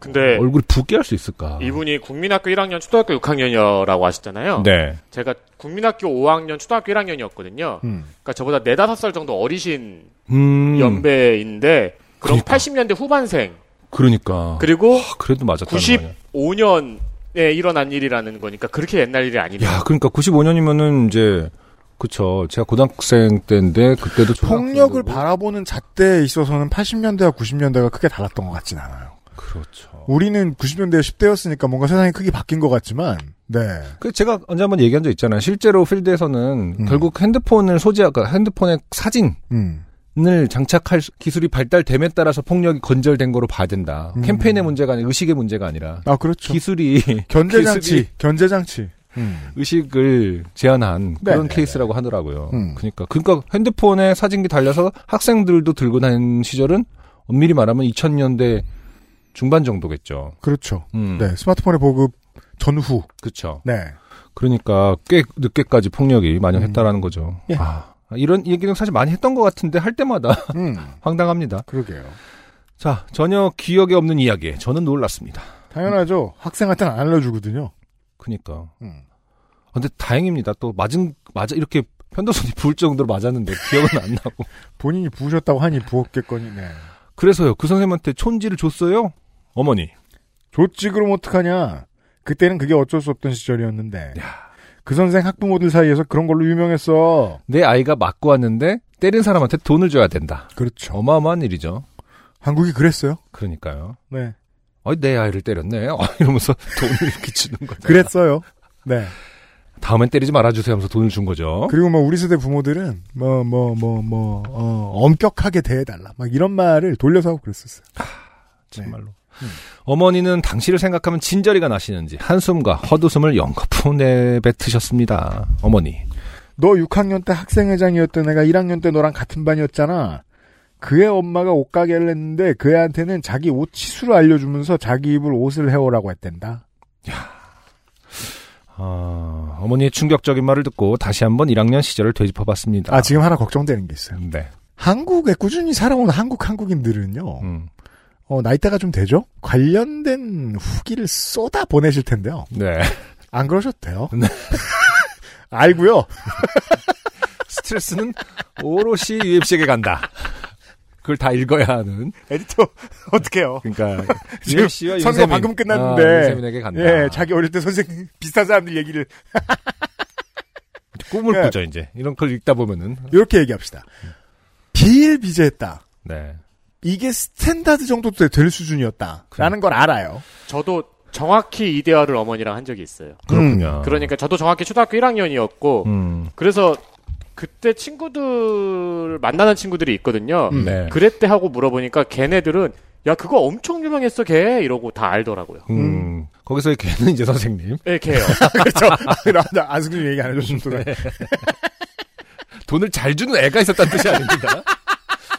근데 얼굴이 붓게 할 수 있을까? 이분이 국민학교 1학년, 초등학교 6학년이라고 하셨잖아요. 네. 제가 국민학교 5학년, 초등학교 1학년이었거든요. 음. 그러니까 저보다 4, 5살 정도 어리신 음. 연배인데 그럼 그러니까. 80년대 후반생 그러니까. 그리고 아, 그래도 맞았다는 거냐. 95년 예, 일어난 일이라는 거니까 그렇게 옛날 일이 아니네요. 야, 그러니까 95년이면은 이제 그쵸. 제가 고등학생 때인데 그때도 폭력을. 바라보는 잣대에 있어서는 80년대와 90년대가 크게 달랐던 것 같진 않아요. 그렇죠. 우리는 90년대 10대였으니까 뭔가 세상이 크게 바뀐 것 같지만, 네. 그 제가 언제 한번 얘기한 적 있잖아요. 실제로 필드에서는 음. 결국 핸드폰을 소지하고 핸드폰의 사진을 음. 장착할 수- 기술이 발달됨에 따라서 폭력이 건절된 거로 봐야 된다. 음. 캠페인의 문제가 아니라 의식의 문제가 아니라 아, 그렇죠. 기술이 견제장치, 견제장치. 음. 의식을 제한한 네, 그런 네, 케이스라고 하더라고요. 음. 그러니까 그러니까 핸드폰에 사진기 달려서 학생들도 들고 다니는 시절은 엄밀히 말하면 2000년대 중반 정도겠죠. 그렇죠. 음. 네. 스마트폰의 보급 전후. 그렇죠. 네. 그러니까 꽤 늦게까지 폭력이 만연했다라는 거죠. 예. 아, 이런 얘기는 사실 많이 했던 것 같은데 할 때마다 음. 황당합니다. 그러게요. 자, 전혀 기억에 없는 이야기에 저는 놀랐습니다. 당연하죠. 학생한테는 안 알려주거든요. 그니까. 음. 근데 다행입니다. 또 맞은 맞아 이렇게 편도선이 부을 정도로 맞았는데 기억은 안 나고. 본인이 부으셨다고 하니 부었겠거니, 네. 그래서요. 그 선생님한테 촌지를 줬어요. 어머니. 줬지, 그럼 어떡하냐. 그때는 그게 어쩔 수 없던 시절이었는데. 그 선생 학부모들 사이에서 그런 걸로 유명했어. 내 아이가 맞고 왔는데 때린 사람한테 돈을 줘야 된다. 그렇죠. 어마어마한 일이죠. 한국이 그랬어요. 그러니까요. 네. 어, 내 아이를 때렸네. 어, 이러면서 돈을 이렇게 주는 거죠. 그랬어요. 네. 다음엔 때리지 말아주세요 하면서 돈을 준 거죠. 그리고 뭐 우리 세대 부모들은 뭐 뭐 뭐 뭐 어, 엄격하게 대해달라 막 이런 말을 돌려서 하고 그랬었어요. 정말로. 어머니는 당시를 생각하면 진저리가 나시는지 한숨과 헛웃음을 연거푸 내뱉으셨습니다. 어머니. 너 6학년 때 학생회장이었던 애가 1학년 때 너랑 같은 반이었잖아. 그의 엄마가 옷가게를 했는데 그 애한테는 자기 옷 치수를 알려주면서 자기 입을 옷을 해오라고 했댄다. 아, 어머니의 충격적인 말을 듣고 다시 한번 1학년 시절을 되짚어봤습니다. 아 지금 하나 걱정되는 게 있어요. 네. 한국에 꾸준히 살아온 한국 한국인들은요. 음. 어, 나이대가 좀 되죠? 관련된 후기를 쏟아 보내실 텐데요. 네. 안 그러셔도 돼요. 네. 알고요. 스트레스는 오롯이 UMC에게 간다. 그걸 다 읽어야 하는. 에디터 어떡해요. 그러니까 지금 UMC와 선거 방금 끝났는데 아, 윤세민에게 간다. 예, 자기 어릴 때 선생 비슷한 사람들 얘기를 꿈을 예. 꾸죠 이제. 이런 걸 읽다 보면은. 이렇게 얘기합시다. 비일비재했다. 네. 이게 standard 정도 되- 될 수준이었다라는 걸 알아요. 저도 정확히 이 대화를 어머니랑 한 적이 있어요. 그렇군요. 그러니까 저도 정확히 초등학교 1학년이었고 음. 그래서 그때 친구들 만나는 친구들이 있거든요. 음. 네. 그랬대 하고 물어보니까 걔네들은 야 그거 엄청 유명했어 걔 이러고 다 알더라고요. 음. 거기서의 걔는 이제 선생님. 예, 걔요. 그렇죠. 나 안승준 얘기 안 해줬으면 또 나- 돈을 잘 주는 애가 있었다는 뜻이 아닙니다.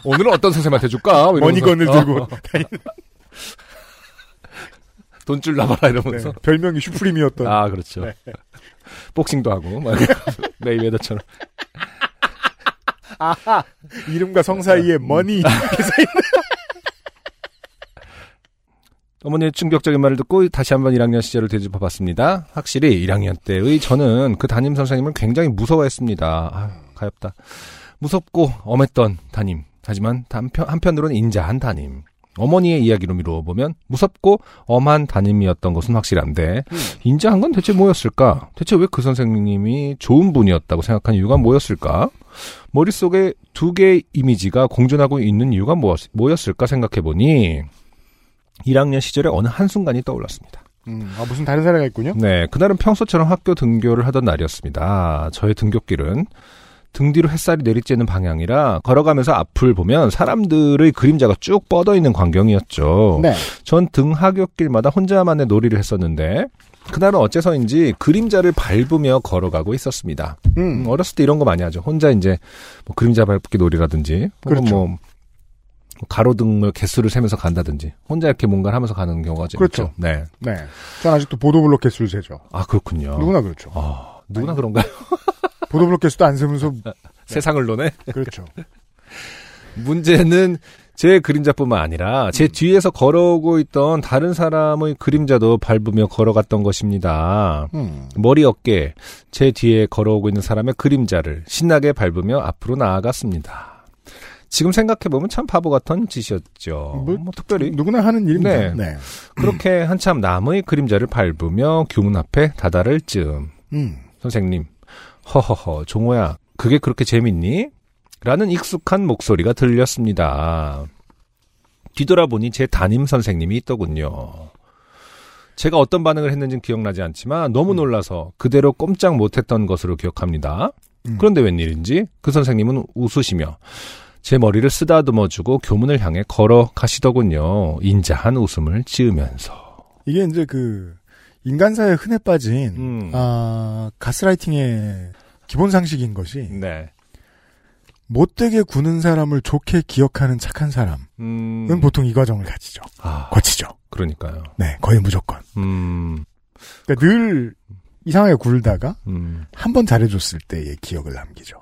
오늘은 어떤 선생님한테 줄까? 뭐. 머니건을 들고 어, 돈줄 나봐라 네, 이러면서. 별명이 슈프림이었던 아, 그렇죠. 네. 복싱도 하고, 메이웨더처럼. 아하 이름과 성 사이에 머니 어머니의 충격적인 말을 듣고 다시 한번 1학년 시절을 되짚어 봤습니다. 확실히 1학년 때의 저는 그 담임 선생님을 굉장히 무서워했습니다. 아, 가엽다. 무섭고 엄했던 담임. 하지만 한편, 한편으로는 인자한 담임. 어머니의 이야기로 미루어 보면 무섭고 엄한 담임이었던 것은 확실한데 인자한 건 대체 뭐였을까? 대체 왜 그 선생님이 좋은 분이었다고 생각한 이유가 뭐였을까? 머릿속에 두 개의 이미지가 공존하고 있는 이유가 무엇, 뭐였 을까 생각해 보니 1학년 시절에 어느 한순간이 떠올랐습니다. 음, 아, 무슨 다른 사례가 있군요. 네, 그날은 평소처럼 학교 등교를 하던 날이었습니다. 저의 등교길은 등 뒤로 햇살이 내리쬐는 방향이라 걸어가면서 앞을 보면 사람들의 그림자가 쭉 뻗어 있는 광경이었죠. 네. 전 등하굣길마다 혼자만의 놀이를 했었는데 그날은 어째서인지 그림자를 밟으며 걸어가고 있었습니다. 음. 음, 어렸을 때 이런 거 많이 하죠. 혼자 이제 뭐 그림자 밟기 놀이라든지 그렇죠. 뭐 가로등을 개수를 세면서 간다든지 혼자 이렇게 뭔가를 하면서 가는 경우가 좀 그렇죠. 있죠. 네. 네. 전 아직도 보도블록 개수를 세죠. 아 그렇군요. 누구나 그렇죠. 아, 누구나 그런가요? 보도블록 개수도 안 세면서 세상을 노네. 그렇죠. 문제는 제 그림자뿐만 아니라 제 뒤에서 걸어오고 있던 다른 사람의 그림자도 밟으며 걸어갔던 것입니다. 음. 머리 어깨 제 뒤에 걸어오고 있는 사람의 그림자를 신나게 밟으며 앞으로 나아갔습니다. 지금 생각해보면 참 바보 같은 짓이었죠. 뭐, 뭐, 특별히. 누구나 하는 일입니다. 네. 네. 그렇게 한참 남의 그림자를 밟으며 교문 앞에 다다를 즈음. 음. 선생님, 허허허, 종호야, 그게 그렇게 재밌니? 라는 익숙한 목소리가 들렸습니다. 뒤돌아보니 제 담임 선생님이 있더군요. 제가 어떤 반응을 했는지는 기억나지 않지만 너무 놀라서 그대로 꼼짝 못했던 것으로 기억합니다. 음. 그런데 웬일인지 그 선생님은 웃으시며 제 머리를 쓰다듬어주고 교문을 향해 걸어가시더군요. 인자한 웃음을 지으면서. 이게 이제 그 인간사에 흔해 빠진 음. 아, 가스라이팅의 기본 상식인 것이 네. 못되게 구는 사람을 좋게 기억하는 착한 사람은 음. 보통 이 과정을 가지죠. 아, 거치죠. 그러니까요. 네, 거의 무조건. 음. 그러니까 늘 이상하게 굴다가 음. 한번 잘해줬을 때의 기억을 남기죠.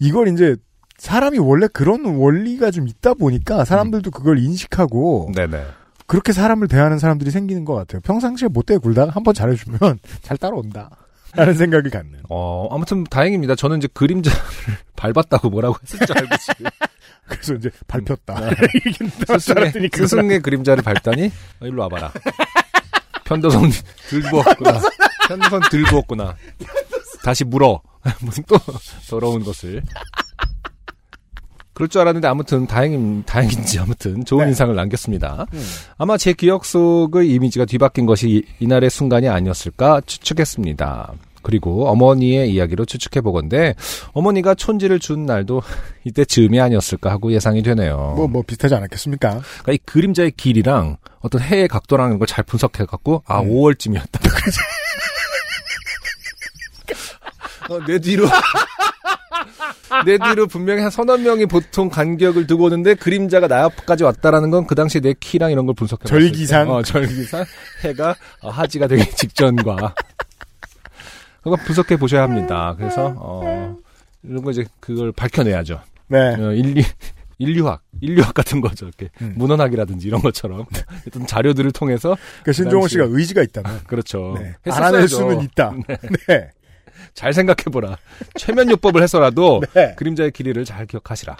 이걸 이제 사람이 원래 그런 원리가 좀 있다 보니까 사람들도 그걸 인식하고 네네. 그렇게 사람을 대하는 사람들이 생기는 것 같아요. 평상시에 못되게 굴다가 한 번 잘해주면 잘 따라온다. 라는 생각을 갖는. 어, 아무튼 다행입니다. 저는 이제 그림자를 밟았다고 뭐라고 했을 줄 알고 지금. 그래서 이제 밟혔다. 네. 이게 스승의. 스승의 그림자를 밟다니? 어, 일로 와봐라. 편도선 들고 왔구나. 편도선 들고 왔구나. 다시 물어. 무슨 또 더러운 것을. 그럴 줄 알았는데 아무튼 다행인 다행인지 아무튼 좋은 네. 인상을 남겼습니다. 음. 아마 제 기억 속의 이미지가 뒤바뀐 것이 이- 이날의 순간이 아니었을까 추측했습니다. 그리고 어머니의 이야기로 추측해 보건데 어머니가 촌지를 준 날도 이때 즈음이 아니었을까 하고 예상이 되네요. 뭐, 뭐 비슷하지 않았겠습니까? 그러니까 이 그림자의 길이랑 어떤 해의 각도라는 걸 잘 분석해 갖고 아 음. 5월쯤이었다. 어, 내 뒤로 내 뒤로 분명히 한 서너 명이 보통 간격을 두고 오는데 그림자가 나 앞까지 왔다라는 건 그 당시 내 키랑 이런 걸 분석해 때, 절기상? 어, 절기상 해가 어, 하지가 되기 직전과 그거 분석해 보셔야 합니다. 그래서 어 이런 거 이제 그걸 밝혀내야죠. 네. 어, 인류 인류학, 인류학 같은 거죠. 이렇게 음. 문헌학이라든지 이런 것처럼 어떤 자료들을 통해서 그러니까 신종호 당시에- 씨가 의지가 있다면. 그렇죠. 네. 알아낼 수는 있다. 네. 잘 생각해보라. 최면요법을 해서라도 네. 그림자의 길이를 잘 기억하시라.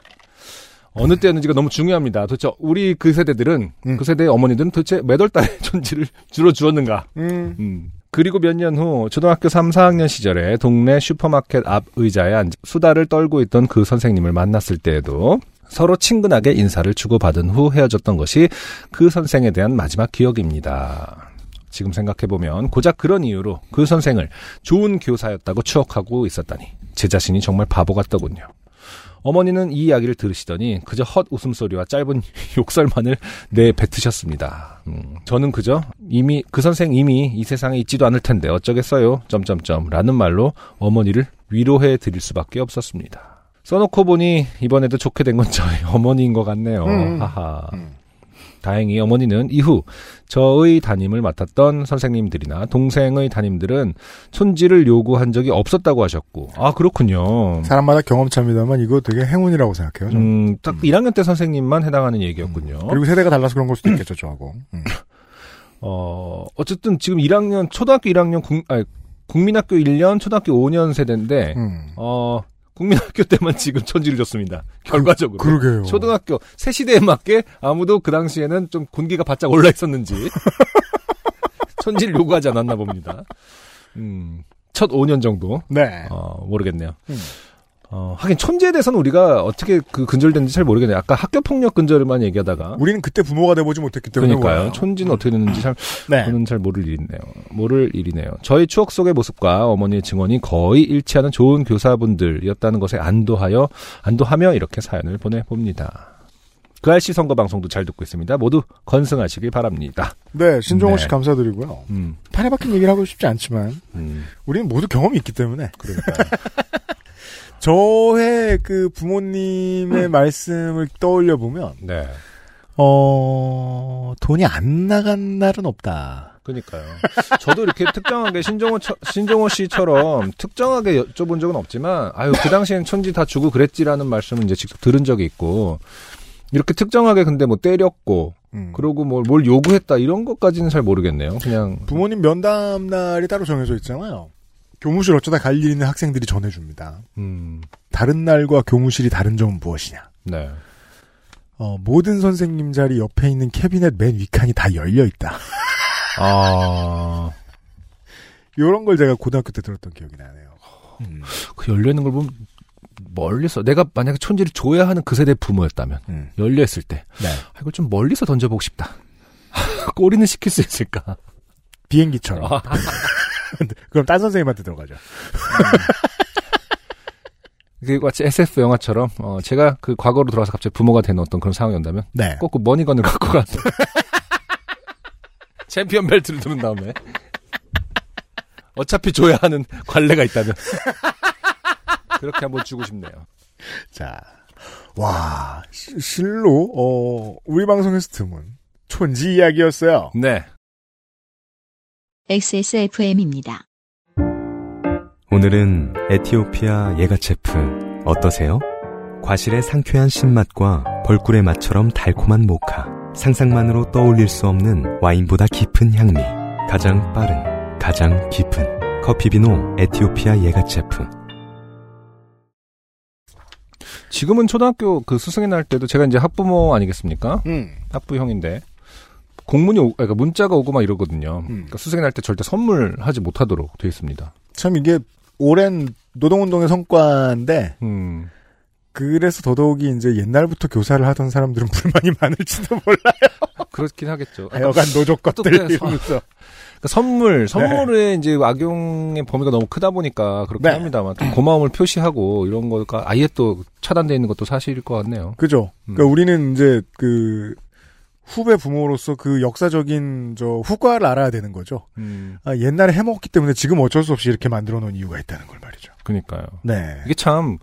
어느 때였는지가 너무 중요합니다. 도대체 우리 그 세대들은 음. 그 세대의 어머니들은 도대체 몇 월 달에 존지를 주로 주었는가? 음. 음. 그리고 몇 년 후 초등학교 3, 4학년 시절에 동네 슈퍼마켓 앞 의자에 앉아 수다를 떨고 있던 그 선생님을 만났을 때에도 서로 친근하게 인사를 주고받은 후 헤어졌던 것이 그 선생에 대한 마지막 기억입니다. 지금 생각해보면 고작 그런 이유로 그 선생을 좋은 교사였다고 추억하고 있었다니 제 자신이 정말 바보 같더군요. 어머니는 이 이야기를 들으시더니 그저 헛 웃음소리와 짧은 욕설만을 내뱉으셨습니다. 음, 저는 그저 이미 그 선생 이미 이 세상에 있지도 않을 텐데 어쩌겠어요. 점점점 라는 말로 어머니를 위로해 드릴 수밖에 없었습니다. 써놓고 보니 이번에도 좋게 된 건 저희 어머니인 것 같네요. 음. 하하. 음. 다행히 어머니는 이후 저의 담임을 맡았던 선생님들이나 동생의 담임들은 촌지를 요구한 적이 없었다고 하셨고 아 그렇군요. 사람마다 경험차입니다만 이거 되게 행운이라고 생각해요. 저는. 음, 딱 1학년 때 선생님만 해당하는 얘기였군요. 그리고 세대가 달라서 그런 걸 수도 있겠죠, 저하고. 음. 어, 어쨌든 지금 1학년, 초등학교 1학년, 국, 아니, 국민학교 1년, 초등학교 5년 세대인데, 음. 어, 국민학교 때만 지금 촌지를 줬습니다. 결과적으로. 그러게요. 초등학교 새 시대에 맞게 아무도 그 당시에는 좀 군기가 바짝 올라 있었는지 촌지를 요구하지 않았나 봅니다. 음, 첫 5년 정도 네. 어, 모르겠네요. 음. 어, 하긴 천지에 대해서는 우리가 어떻게 그 근절됐는지 잘 모르겠네요. 아까 학교 폭력 근절만 얘기하다가 우리는 그때 부모가 돼보지 못했기 때문에. 그러니까요. 촌지는 어떻게 됐는지 잘 네. 저는 잘 모를 일이네요. 모를 일이네요. 저희 추억 속의 모습과 어머니의 증언이 거의 일치하는 좋은 교사분들이었다는 것에 안도하여 안도하며 이렇게 사연을 보내봅니다. 그 알씨 선거 방송도 잘 듣고 있습니다. 모두 건승하시길 바랍니다. 네, 신종호 씨 네. 감사드리고요. 음, 판에 박힌 얘기를 하고 싶지 않지만, 음, 우리는 모두 경험이 있기 때문에. 그러니까요. 저의 그 부모님의 말씀을 떠올려 보면, 네, 어, 돈이 안 나간 날은 없다. 그러니까요. 저도 이렇게 특정하게 신종호 처- 신종호 씨처럼 특정하게 여쭤본 적은 없지만, 아유 그 당시엔 천지 다 주고 그랬지라는 말씀을 이제 직접 들은 적이 있고. 이렇게 특정하게 근데 뭐 때렸고 음. 그러고 뭘, 뭘 요구했다 이런 것까지는 잘 모르겠네요. 그냥 부모님 면담 날이 따로 정해져 있잖아요. 교무실 어쩌다 갈 일 있는 학생들이 전해줍니다. 음, 다른 날과 교무실이 다른 점은 무엇이냐? 네. 어, 모든 선생님 자리 옆에 있는 캐비넷 맨 윗칸이 다 열려 있다. 아, 요런 걸 제가 고등학교 때 들었던 기억이 나네요. 음. 그 열려있는 걸 보면 멀리서 내가 만약에 촌지를 줘야 하는 그 세대 부모였다면 음. 열려있을 때 네. 아, 이걸 좀 멀리서 던져보고 싶다. 꼬리는 시킬 수 있을까? 비행기처럼. 아. 그럼 딴 선생님한테 들어가죠. 그 마치 SF 영화처럼 어, 제가 그 과거로 돌아서 갑자기 부모가 되는 어떤 그런 상황이 온다면 네. 꼭그 money gun을 갖고 가서 챔피언 벨트를 두른 다음에 어차피 줘야 하는 관례가 있다면 그렇게 한번 주고 싶네요. 자, 와, 시- 실로, 어, 우리 방송에서 드문 촌지 이야기였어요. 네. XSFM입니다. 오늘은 에티오피아 예가체프 어떠세요? 과실의 상쾌한 신맛과 벌꿀의 맛처럼 달콤한 모카. 상상만으로 떠올릴 수 없는 와인보다 깊은 향미. 가장 빠른, 가장 깊은 커피비노 에티오피아 예가체프. 지금은 초등학교 그 수승이 날 때도 제가 이제 학부모 아니겠습니까? 음. 학부형인데 공문이 오, 그러니까 문자가 오고 막 이러거든요. 음. 그러니까 수승이 날 때 절대 선물하지 못하도록 돼 있습니다. 참 이게 오랜 노동운동의 성과인데, 음. 그래서 더더욱이 이제 옛날부터 교사를 하던 사람들은 불만이 많을지도 몰라요. 그렇긴 하겠죠. 하여간 노조 또 것들 이러면서. 그러니까 선물, 선물에 이제 악용의 범위가 너무 크다 보니까 그렇게 네. 합니다만 또 고마움을 표시하고 이런 거가 아예 또 차단돼 있는 것도 사실일 것 같네요. 그죠. 음. 그러니까 우리는 이제 그 후배 부모로서 그 역사적인 저 후과를 알아야 되는 거죠. 음, 아, 옛날에 해먹었기 때문에 지금 어쩔 수 없이 이렇게 만들어 놓은 이유가 있다는 걸 말이죠. 그니까요. 네. 이게 참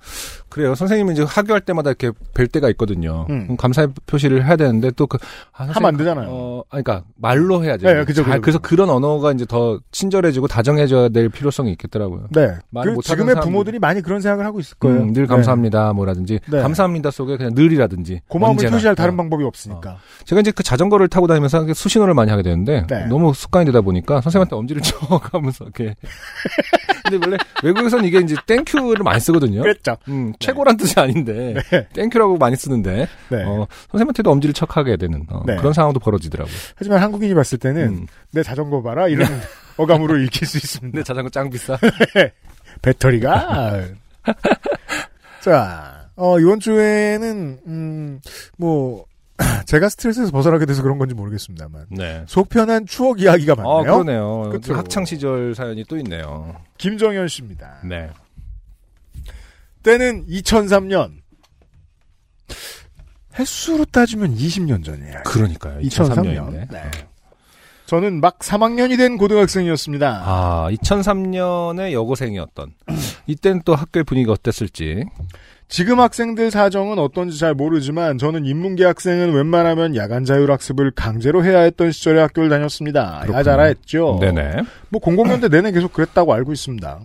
그래요. 선생님이 이제 학교할 때마다 이렇게 뵐 때가 있거든요. 음. 감사의 표시를 해야 되는데 또그 아, 하면 안 되잖아요. 어, 아니, 그러니까 말로 해야죠. 네, 그죠, 잘- 그죠, 그래서. 그런 언어가 이제 더 친절해지고 다정해져야 될 필요성이 있겠더라고요. 네. 그 지금의 부모들이 많이 그런 생각을 하고 있을 거예요. 음, 늘 네. 감사합니다, 뭐라든지 네. 감사합니다 속에 그냥 늘이라든지 고마움을 언제나. 표시할 다른 어. 방법이 없으니까. 제가 이제 그 자전거를 타고 다니면서 수신호를 많이 하게 되는데 네. 너무 습관이 되다 보니까 선생님한테 엄지를 쳐 가면서 이렇게. 근데 원래 외국에서는 이게 이제 thank you를 많이 쓰거든요. 그랬죠. 음, 최고란 뜻이 아닌데 네. thank you라고 많이 쓰는데 네. 어, 선생님한테도 엄지를 척하게 되는 어, 네. 그런 상황도 벌어지더라고요. 하지만 한국인이 봤을 때는 음. 내 자전거 봐라 이런 어감으로 읽힐 수 있습니다. 근데 자전거 짱 비싸. 배터리가 자 어, 이번 주에는 음, 뭐 제가 스트레스에서 벗어나게 돼서 그런 건지 모르겠습니다만 네. 속편한 추억 이야기가 많네요. 아 그러네요. 그쵸. 학창 시절 사연이 또 있네요. 김정현 씨입니다. 네. 때는 2003년. 횟수로 따지면 20년 전이에요. 그러니까요. 2003년. 2003년인데. 네. 저는 막 3학년이 된 고등학생이었습니다. 아, 2003년에 여고생이었던. 이때는 또 학교의 분위기가 어땠을지. 지금 학생들 사정은 어떤지 잘 모르지만 저는 인문계 학생은 웬만하면 야간 자율학습을 강제로 해야 했던 시절에 학교를 다녔습니다. 야자라 했죠. 네네. 뭐 00년대 내내 계속 그랬다고 알고 있습니다.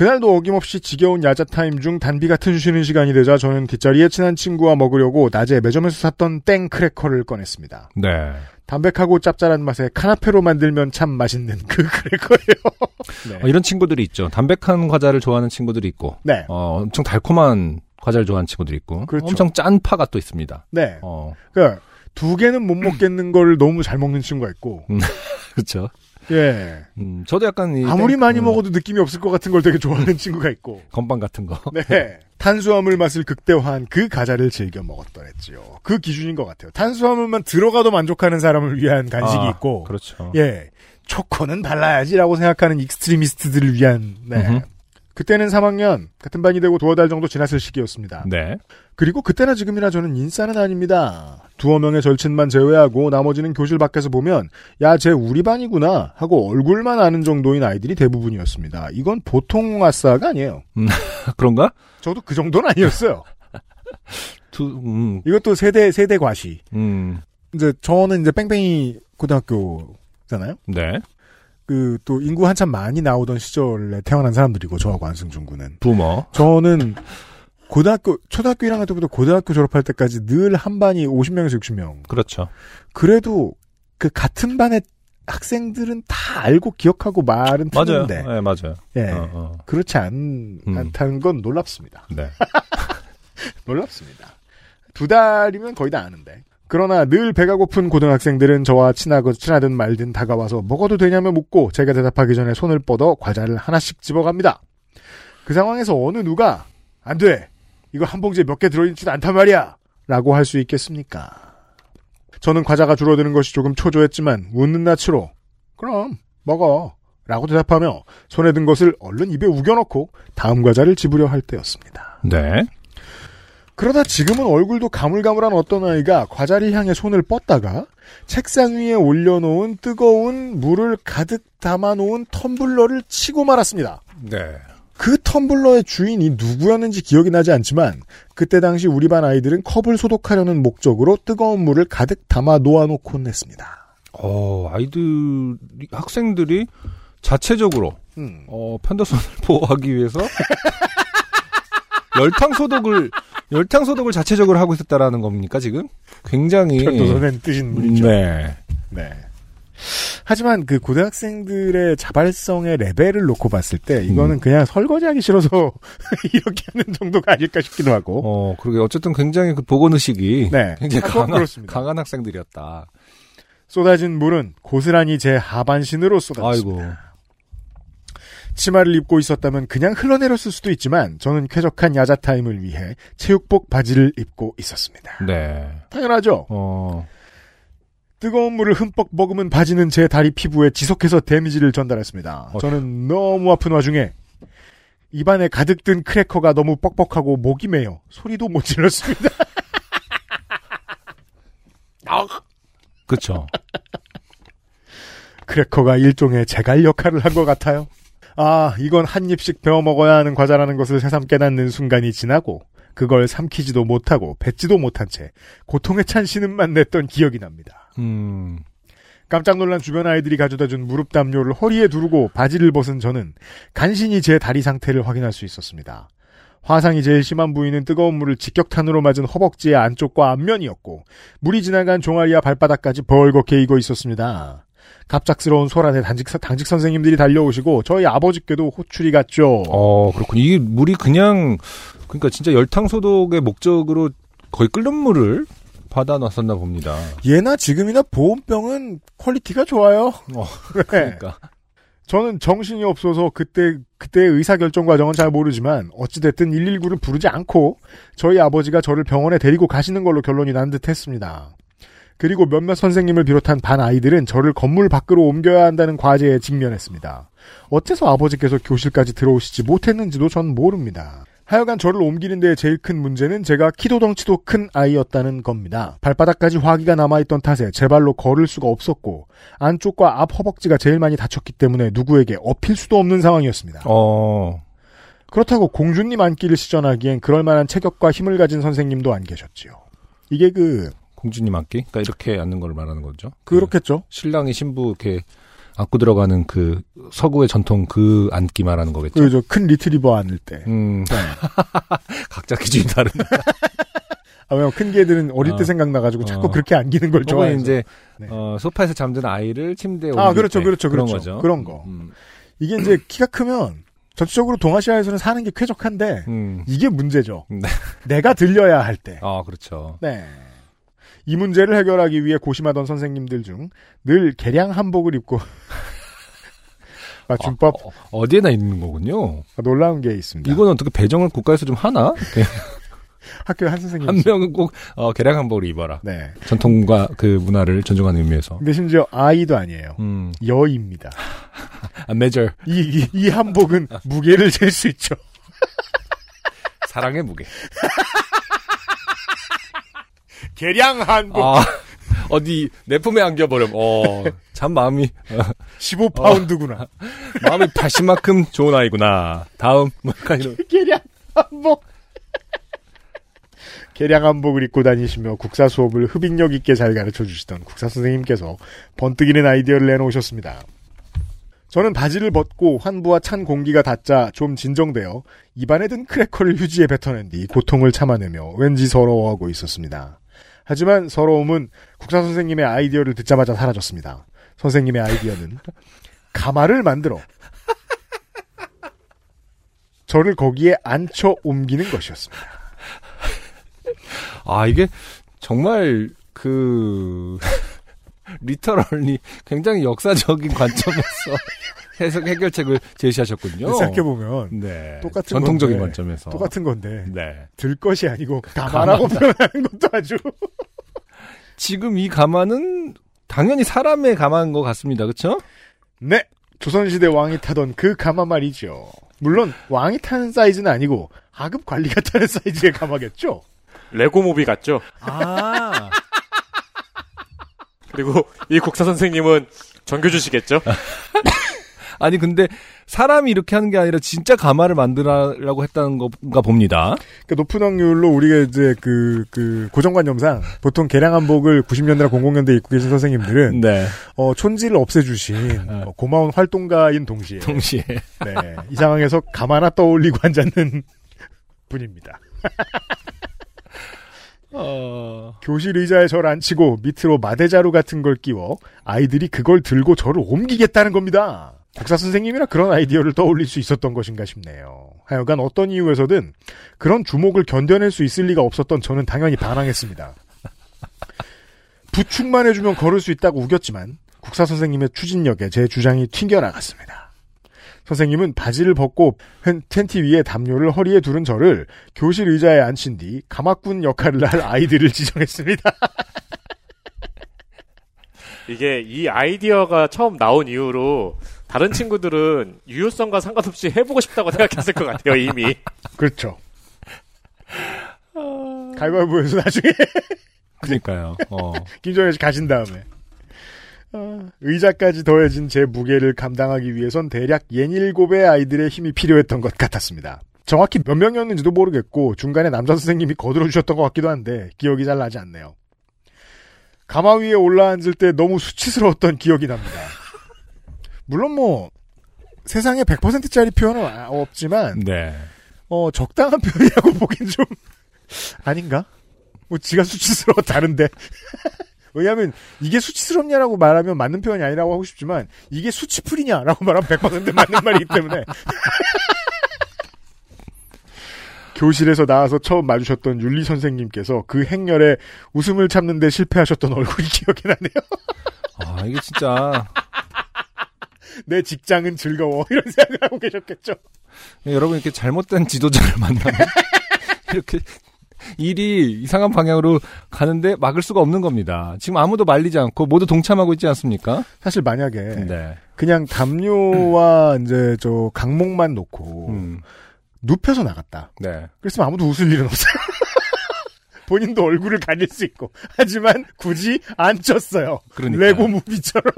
그날도 어김없이 지겨운 야자 타임 중 단비 같은 쉬는 시간이 되자 저는 뒷자리에 친한 친구와 먹으려고 낮에 매점에서 샀던 땡 크래커를 꺼냈습니다. 네. 담백하고 짭짤한 맛에 카나페로 만들면 참 맛있는 그 크래커예요. 네. 어, 이런 친구들이 있죠. 담백한 과자를 좋아하는 친구들이 있고, 네. 어, 엄청 달콤한 과자를 좋아하는 친구들이 있고, 그렇죠. 엄청 짠 파가 또 있습니다. 네. 어, 그러니까 두 개는 못 먹겠는 걸 너무 잘 먹는 친구가 있고. 그렇죠. 예. 음, 저도 약간 이 아무리 땡- 많이 음, 먹어도 느낌이 없을 것 같은 걸 되게 좋아하는 친구가 있고. 건빵 같은 거. 네. 탄수화물 맛을 극대화한 그 과자를 즐겨 먹었더랬지요. 그 기준인 것 같아요. 탄수화물만 들어가도 만족하는 사람을 위한 간식이 아, 있고. 그렇죠. 예. 초코는 발라야지라고 생각하는 extremist들을 위한, 네. 그때는 3학년, 같은 반이 되고 두어 달 정도 지났을 시기였습니다. 네. 그리고 그때나 지금이나 저는 인싸는 아닙니다. 두어 명의 절친만 제외하고 나머지는 교실 밖에서 보면 야, 쟤 우리 반이구나 하고 얼굴만 아는 정도인 아이들이 대부분이었습니다. 이건 보통 아싸가 아니에요. 그런가? 저도 그 정도는 아니었어요. 두, 음, 이것도 세대 세대 과시. 음, 이제 저는 이제 뺑뺑이 고등학교잖아요. 네. 그 또 인구 한참 많이 나오던 시절에 태어난 사람들이고 저하고 안승준 군은 부모. 저는 고등학교 초등학교 1학년 때부터 고등학교 졸업할 때까지 늘 한 반이 50명에서 60명. 그렇죠. 그래도 그 같은 반의 학생들은 다 알고 기억하고 말은 맞아요. 듣는데 네, 맞아요. 예. 어, 어. 그렇지 않, 음. 않다는 건 놀랍습니다. 네. 놀랍습니다. 두 달이면 거의 다 아는데. 그러나 늘 배가 고픈 고등학생들은 저와 친하고 친하든 말든 다가와서 먹어도 되냐며 묻고 제가 대답하기 전에 손을 뻗어 과자를 하나씩 집어갑니다. 그 상황에서 어느 누가 안 돼. 이거 한 봉지에 몇 개 들어있지도 않단 말이야. 라고 할 수 있겠습니까? 저는 과자가 줄어드는 것이 조금 초조했지만 웃는 낯으로 그럼 먹어. 라고 대답하며 손에 든 것을 얼른 입에 우겨넣고 다음 과자를 집으려 할 때였습니다. 네. 그러다 지금은 얼굴도 가물가물한 어떤 아이가 과자를 향해 손을 뻗다가 책상 위에 올려놓은 뜨거운 물을 가득 담아놓은 텀블러를 치고 말았습니다. 네. 그 텀블러의 주인이 누구였는지 기억이 나지 않지만 그때 당시 우리 반 아이들은 컵을 소독하려는 목적으로 뜨거운 물을 가득 담아 놓아놓곤 했습니다. 어, 아이들, 학생들이 자체적으로, 음. 어, 편도선을 보호하기 위해서 열탕 소독을, 열탕 소독을 자체적으로 하고 있었다라는 겁니까, 지금? 굉장히. 편도선은 뜨신 물이죠. 네. 네. 하지만 그 고등학생들의 자발성의 레벨을 놓고 봤을 때 이거는 음. 그냥 설거지하기 싫어서 이렇게 하는 정도가 아닐까 싶기도 하고. 어, 그러게. 어쨌든 굉장히 그 보건 의식이. 네. 굉장히 하고 강한, 그렇습니다. 강한 학생들이었다. 쏟아진 물은 고스란히 제 하반신으로 쏟아졌습니다. 아이고. 치마를 입고 있었다면 그냥 흘러내렸을 수도 있지만 저는 쾌적한 야자 타임을 위해 체육복 바지를 입고 있었습니다. 네. 당연하죠. 어, 뜨거운 물을 흠뻑 머금은 바지는 제 다리 피부에 지속해서 damage를 전달했습니다. 어. 저는 너무 아픈 와중에 입안에 가득 든 크래커가 너무 뻑뻑하고 목이 메여 소리도 못 질렀습니다. 그쵸. 크래커가 일종의 제갈 역할을 한 것 같아요. 아, 이건 한 입씩 베어 먹어야 하는 과자라는 것을 새삼 깨닫는 순간이 지나고 그걸 삼키지도 못하고 뱉지도 못한 채 고통에 찬 신음만 냈던 기억이 납니다. 음, 깜짝 놀란 주변 아이들이 가져다 준 무릎 담요를 허리에 두르고 바지를 벗은 저는 간신히 제 다리 상태를 확인할 수 있었습니다. 화상이 제일 심한 부위는 뜨거운 물을 직격탄으로 맞은 허벅지의 안쪽과 앞면이었고 물이 지나간 종아리와 발바닥까지 벌겋게 익어 있었습니다. 갑작스러운 소란에 당직, 당직 선생님들이 달려오시고 저희 아버지께도 호출이 갔죠. 어, 그렇군요. 이게 물이 그냥, 그러니까 진짜 열탕 소독의 목적으로 거의 끓는 물을 받아 놨었나 봅니다. 예나 지금이나 보온병은 quality가 좋아요. 어, 네. 그러니까. 저는 정신이 없어서 그때 그때 의사 결정 과정은 잘 모르지만 어찌 됐든 119를 부르지 않고 저희 아버지가 저를 병원에 데리고 가시는 걸로 결론이 난 듯했습니다. 그리고 몇몇 선생님을 비롯한 반 아이들은 저를 건물 밖으로 옮겨야 한다는 과제에 직면했습니다. 어째서 아버지께서 교실까지 들어오시지 못했는지도 전 모릅니다. 하여간 저를 옮기는 데 제일 큰 문제는 제가 키도 덩치도 큰 아이였다는 겁니다. 발바닥까지 화기가 남아있던 탓에 제 발로 걸을 수가 없었고 안쪽과 앞 허벅지가 제일 많이 다쳤기 때문에 누구에게 업힐 수도 없는 상황이었습니다. 어, 그렇다고 공주님 앉기를 시전하기엔 그럴 만한 체격과 힘을 가진 선생님도 안 계셨지요. 이게 그 공주님 앉기? 그러니까 이렇게 앉는 걸 말하는 거죠. 그렇겠죠. 신랑이 신부 이렇게 안고 들어가는 그 서구의 전통 그 앉기 말하는 거겠죠. 그저 큰 리트리버 앉을 때. 음, 각자 기준이 다른. 아, 왜냐면 큰 개들은 어릴 때 어. 생각나가지고 자꾸 어. 그렇게 안기는 걸 혹은 좋아해서. 이제 네. 어, 소파에서 잠든 아이를 침대에 아, 그렇죠, 때 그렇죠, 그런 그렇죠. 거죠. 그런 거. 음, 이게 이제 키가 크면 전체적으로 동아시아에서는 사는 게 쾌적한데 음. 이게 문제죠. 네. 내가 들려야 할 때. 아, 그렇죠. 네. 이 문제를 해결하기 위해 고심하던 선생님들 중 늘 개량 한복을 입고 맞춤법 어, 어디에나 있는 거군요. 놀라운 게 있습니다. 이건 어떻게 배정을 국가에서 좀 하나? 학교에 한 선생님 한 명은 꼭 어, 개량 한복을 입어라. 네. 전통과 그 문화를 존중하는 의미에서. 근데 심지어 아이도 아니에요. 음, 여입니다. 아, 메저 이, 이, 이 한복은 무게를 잴 수 있죠. 사랑의 무게. 개량 한복 아, 어디 내 품에 안겨버렴. 어, 참 마음이 어, 15파운드구나. 마음이 80만큼 좋은 아이구나. 다음 뭐 이런. 개량 한복. 개량 한복을 입고 다니시며 국사 수업을 흡입력 있게 잘 가르쳐 주시던 국사 선생님께서 번뜩이는 아이디어를 내놓으셨습니다. 저는 바지를 벗고 환부와 찬 공기가 닿자 좀 진정되어 입안에 든 크래커를 휴지에 뱉어낸 뒤 고통을 참아내며 왠지 서러워하고 있었습니다. 하지만 서러움은 국사 선생님의 아이디어를 듣자마자 사라졌습니다. 선생님의 아이디어는 가마를 만들어 저를 거기에 앉혀 옮기는 것이었습니다. 아, 이게 정말 그 리터럴리 굉장히 역사적인 관점에서 해석 해결책을 제시하셨군요. 생각해 보면 네. 똑같은 전통적인 건데, 관점에서 똑같은 건데 네. 들 것이 아니고 가마라고 표현하는 것도 아주 지금 이 가마는 당연히 사람의 가마인 것 같습니다. 그렇죠? 네 조선시대 왕이 타던 그 가마 말이죠. 물론 왕이 타는 사이즈는 아니고 하급 관리가 타는 사이즈의 가마겠죠. 레고무비 같죠? 아. 그리고 이 국사 선생님은 정교주시겠죠? 아니 근데 사람이 이렇게 하는 게 아니라 진짜 가마를 만들라고 했다는 건가 봅니다. 그 높은 확률로 우리가 이제 그, 그, 고정관념상 보통 개량 한복을 90년대나 00년대 입고 계신 선생님들은, 네. 어, 촌지를 없애주신 어, 고마운 활동가인 동시에, 동시에 네, 이 상황에서 가마나 떠올리고 앉았는 분입니다. 어... 교실 의자에 저를 앉히고 밑으로 마대자루 같은 걸 끼워 아이들이 그걸 들고 저를 옮기겠다는 겁니다. 국사 선생님이라 그런 아이디어를 떠올릴 수 있었던 것인가 싶네요. 하여간 어떤 이유에서든 그런 주목을 견뎌낼 수 있을 리가 없었던 저는 당연히 반항했습니다. 부축만 해주면 걸을 수 있다고 우겼지만 국사 선생님의 추진력에 제 주장이 튕겨나갔습니다. 선생님은 바지를 벗고 펜- 텐트 위에 담요를 허리에 두른 저를 교실 의자에 앉힌 뒤 가마꾼 역할을 할 아이들을 지정했습니다. 이게 이 아이디어가 처음 나온 이후로 다른 친구들은 유효성과 상관없이 해보고 싶다고 생각했을 것 같아요, 이미. 그렇죠. 가위바위보에서 나중에 그러니까요. 어. 김정현 씨 가신 다음에 어, 의자까지 더해진 제 무게를 감당하기 위해선 대략 예닐곱의 아이들의 힘이 필요했던 것 같았습니다. 정확히 몇 명이었는지도 모르겠고 중간에 남자 선생님이 거들어 주셨던 것 같기도 한데 기억이 잘 나지 않네요. 가마 위에 올라앉을 때 너무 수치스러웠던 기억이 납니다. 물론 뭐 세상에 100%짜리 표현은 아- 없지만 네. 어, 적당한 표현이라고 보긴 좀, 아닌가? 뭐, 지가 수치스러워 다른데. 왜냐면, 이게 수치스럽냐라고 말하면 맞는 표현이 아니라고 하고 싶지만, 이게 수치풀이냐라고 말하면 100% 맞는 말이기 때문에. 교실에서 나와서 처음 마주셨던 윤리 선생님께서 그 행렬에 웃음을 참는데 실패하셨던 얼굴이 기억이 나네요. 아, 이게 진짜 내 직장은 즐거워. 이런 생각을 하고 계셨겠죠. 여러분 이렇게 잘못된 지도자를 만나면 이렇게 일이 이상한 방향으로 가는데 막을 수가 없는 겁니다. 지금 아무도 말리지 않고 모두 동참하고 있지 않습니까? 사실 만약에, 네. 그냥 담요와 이제 저 강목만 놓고, 음. 눕혀서 나갔다. 네. 그랬으면 아무도 웃을 일은 없어요. 본인도 얼굴을 가릴 수 있고. 하지만 굳이 안 쪘어요. 그러니까. 레고 무비처럼.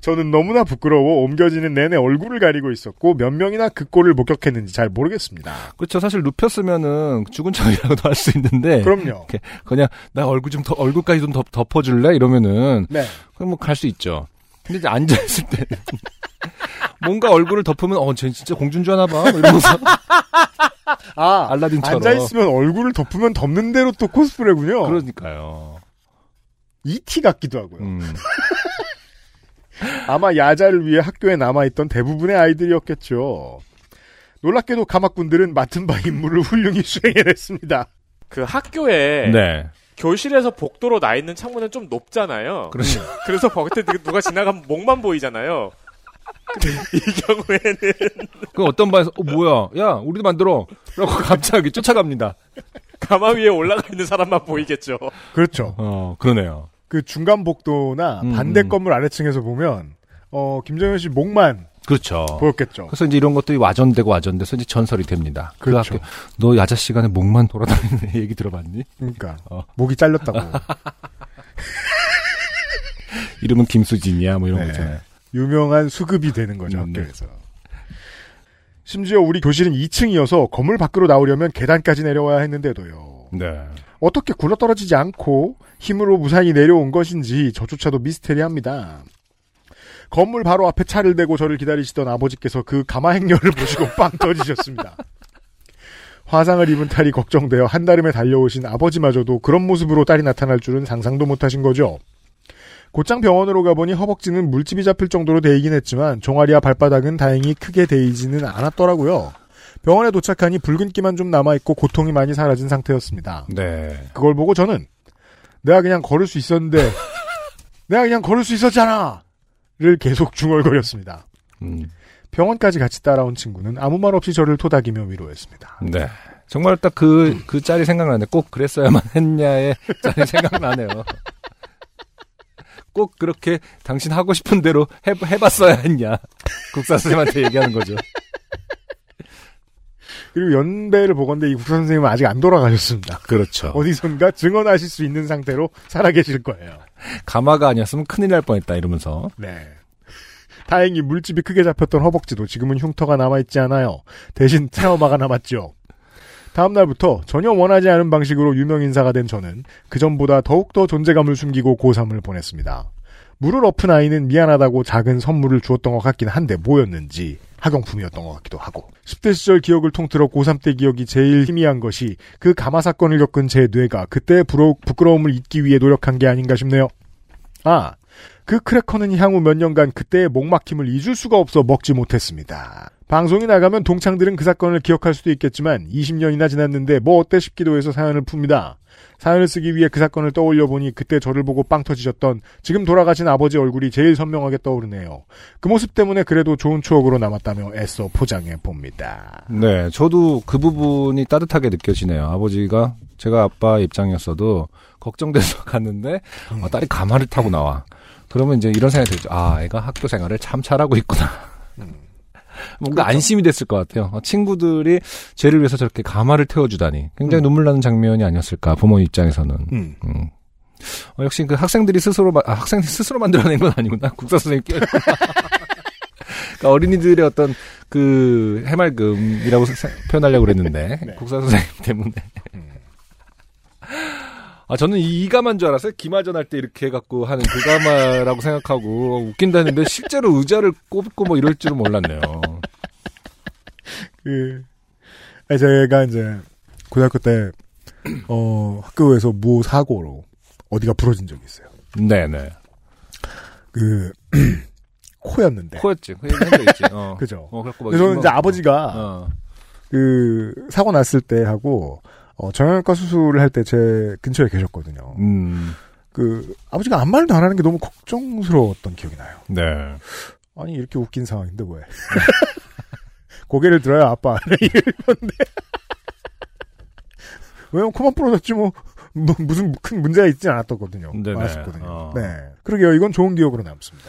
저는 너무나 부끄러워 옮겨지는 내내 얼굴을 가리고 있었고 몇 명이나 그 꼴을 목격했는지 잘 모르겠습니다. 그렇죠. 사실 눕혔으면은 죽은 척이라고도 할 수 있는데 그럼요. 그냥 나 얼굴 좀 더, 얼굴까지 좀 덮, 덮어줄래 이러면은 네. 그럼 뭐 갈 수 있죠. 근데 이제 앉아 있을 때 뭔가 얼굴을 덮으면 어쟤 진짜 공주인 줄 아나 봐뭐 이러면서 아, 알라딘처럼 앉아 있으면 얼굴을 덮으면 덮는 대로 또 코스프레군요. 그러니까요. E.T. 같기도 하고요. 음. 아마 야자를 위해 학교에 남아있던 대부분의 아이들이었겠죠. 놀랍게도 가마꾼들은 맡은 바 임무를 훌륭히 수행해냈습니다. 그 학교에 네. 교실에서 복도로 나 있는 창문은 좀 높잖아요. 그렇죠. 그래서 거기에 누가 지나가면 목만 보이잖아요. 이 경우에는 그 어떤 반에서 어 뭐야 야 우리도 만들어 라고 갑자기 쫓아갑니다. 가마 위에 올라가 있는 사람만 보이겠죠. 그렇죠. 어 그러네요. 그 중간 복도나 음, 반대 음. 건물 아래층에서 보면 어 김정현 씨 목만 그렇죠. 보였겠죠. 그래서 이제 이런 것들이 와전되고 와전돼서 이제 전설이 됩니다. 그 그렇죠. 학교 너 야자 시간에 목만 돌아다니는 얘기 들어봤니? 그러니까 어. 목이 잘렸다고. 이름은 김수진이야 뭐 이런 네. 거잖아요. 유명한 수급이 되는 거죠 음, 네. 학교에서. 심지어 우리 교실은 2층이어서 건물 밖으로 나오려면 계단까지 내려와야 했는데도요. 네. 어떻게 굴러떨어지지 않고 힘으로 무사히 내려온 것인지 저조차도 미스테리합니다. 건물 바로 앞에 차를 대고 저를 기다리시던 아버지께서 그 가마 행렬을 보시고 빵 터지셨습니다. 화상을 입은 딸이 걱정되어 한달음에 달려오신 아버지마저도 그런 모습으로 딸이 나타날 줄은 상상도 못하신 거죠. 곧장 병원으로 가보니 허벅지는 물집이 잡힐 정도로 데이긴 했지만 종아리와 발바닥은 다행히 크게 데이지는 않았더라고요. 병원에 도착하니 붉은기만 좀 남아있고 고통이 많이 사라진 상태였습니다. 네. 그걸 보고 저는 내가 그냥 걸을 수 있었는데 내가 그냥 걸을 수 있었잖아 를 계속 중얼거렸습니다. 음, 병원까지 같이 따라온 친구는 아무 말 없이 저를 토닥이며 위로했습니다. 네. 정말 딱 그, 그 짤이 생각나네. 꼭 그랬어야만 했냐의 짤이 생각나네요. 꼭 그렇게 당신 하고 싶은 대로 해, 해봤어야 했냐. 국사 선생님한테 얘기하는 거죠. 그리고 연배를 보건대 이 국사 선생님은 아직 안 돌아가셨습니다. 그렇죠. 어디선가 증언하실 수 있는 상태로 살아계실 거예요. 가마가 아니었으면 큰일 날 뻔했다 이러면서. 네. 다행히 물집이 크게 잡혔던 허벅지도 지금은 흉터가 남아있지 않아요. 대신 트라우마가 남았죠. 다음 날부터 전혀 원하지 않은 방식으로 유명 인사가 된 저는 그 전보다 더욱더 존재감을 숨기고 고3을 보냈습니다. 물을 엎은 아이는 미안하다고 작은 선물을 주었던 것 같긴 한데 뭐였는지 학용품이었던 것 같기도 하고 10대 시절 기억을 통틀어 고3 때 기억이 제일 희미한 것이 그 가마 사건을 겪은 제 뇌가 그때의 부러, 부끄러움을 잊기 위해 노력한 게 아닌가 싶네요. 아, 그 크래커는 향후 몇 년간 그때의 목막힘을 잊을 수가 없어 먹지 못했습니다. 방송이 나가면 동창들은 그 사건을 기억할 수도 있겠지만 20년이나 지났는데 뭐 어때 싶기도 해서 사연을 풉니다. 사연을 쓰기 위해 그 사건을 떠올려 보니 그때 저를 보고 빵 터지셨던 지금 돌아가신 아버지 얼굴이 제일 선명하게 떠오르네요. 그 모습 때문에 그래도 좋은 추억으로 남았다며 애써 포장해 봅니다. 네, 저도 그 부분이 따뜻하게 느껴지네요. 아버지가 제가 아빠 입장이었어도 걱정돼서 갔는데 아, 딸이 가마를 타고 나와. 그러면 이제 이런 생각이 들죠. 아, 애가 학교 생활을 참 잘하고 있구나. 뭔가 그렇죠. 안심이 됐을 것 같아요. 어, 친구들이 쟤를 위해서 저렇게 가마를 태워주다니 굉장히 음. 눈물 나는 장면이 아니었을까 부모 입장에서는. 음. 음. 어, 역시 그 학생들이 스스로 마- 아, 학생들이 스스로 만들어낸 건 아니구나. 국사 선생님 끼 그러니까 어린이들의 어떤 그 해맑음이라고 세- 표현하려고 그랬는데 네. 국사 선생님 때문에. 음. 아 저는 이 이가만 줄 알았어요. 기마전 할 때 이렇게 해갖고 하는 그 가마라고 생각하고 어, 웃긴다는데 실제로 의자를 꼽고 뭐 이럴 줄은 몰랐네요. 그, 제가 이제, 고등학교 때, 어, 학교에서 모 사고로 어디가 부러진 적이 있어요. 네네. 그, 코였는데. 코였지. 그 얘기. 어. 그죠. 어, 그래서 저는 이제 아버지가, 어. 그, 사고 났을 때 하고, 어, 정형외과 수술을 할 때 제 근처에 계셨거든요. 음. 그, 아버지가 아무 말도 안 하는 게 너무 걱정스러웠던 기억이 나요. 네. 아니, 이렇게 웃긴 상황인데 왜? 고개를 들어요, 아빠. 이러는데. 왜냐면 코만 부러졌지 뭐, 뭐 무슨 큰 문제가 있지 않았거든요. 네네. 말았거든요. 어. 네. 그러게요. 이건 좋은 기억으로 남습니다.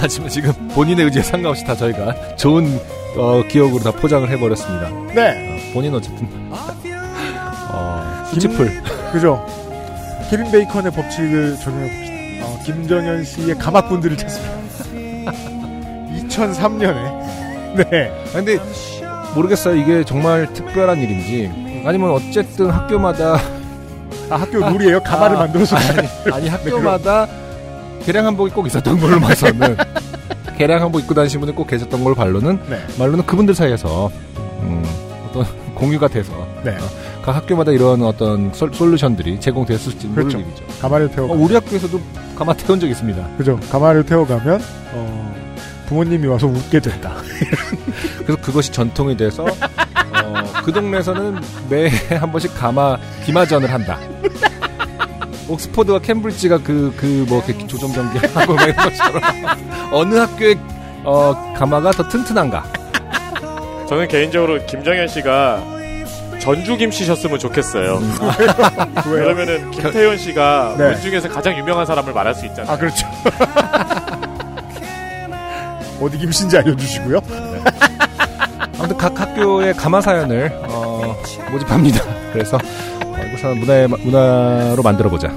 하지만 지금 본인의 의지에 상관없이 다 저희가 좋은 어, 기억으로 다 포장을 해버렸습니다. 네. 어, 본인 어쨌든 어, 수치풀. 그죠. 케빈 베이컨의 법칙을 적용해 봅시다. 어, 김정현 씨의 가마꾼들을 찾습니다. 2003년에. 네. 아, 근데 모르겠어요. 이게 정말 특별한 일인지 아니면 어쨌든 학교마다 아, 학교 룰이에요. 가마를 아, 만들어서. 아니, 아니 학교마다 개량 한복이 꼭 있었던 걸로 봐서는 개량 한복 입고 다니신 분이 꼭 계셨던 걸로 말로는 네. 말로는 그분들 사이에서 음, 어떤 공유가 돼서 네. 각 학교마다 이런 어떤 솔, 솔루션들이 제공됐을지 모를 그렇죠. 일이죠. 가마를 태워. 어, 우리 학교에서도 가마 태운 적 있습니다. 그죠. 가마를 태워가면, 어, 부모님이 와서 웃게 된다. 그래서 그것이 전통이 돼서 어, 그 동네에서는 매해 한 번씩 가마 기마전을 한다. 옥스퍼드와 캠브리지가 그 그 뭐 조정 경기하고 막 이런 것처럼 어느 학교의 어, 가마가 더 튼튼한가? 저는 개인적으로 김정현 씨가 전주 김 씨셨으면 좋겠어요. 왜요? 그러면은 김태현 씨가 네. 원 중에서 가장 유명한 사람을 말할 수 있잖아요. 아, 그렇죠. 어디 김씨인지 알려주시고요. 아무튼 각 학교의 가마 사연을 어, 모집합니다. 그래서 어, 이것을 문화의 문화로 만들어 보자.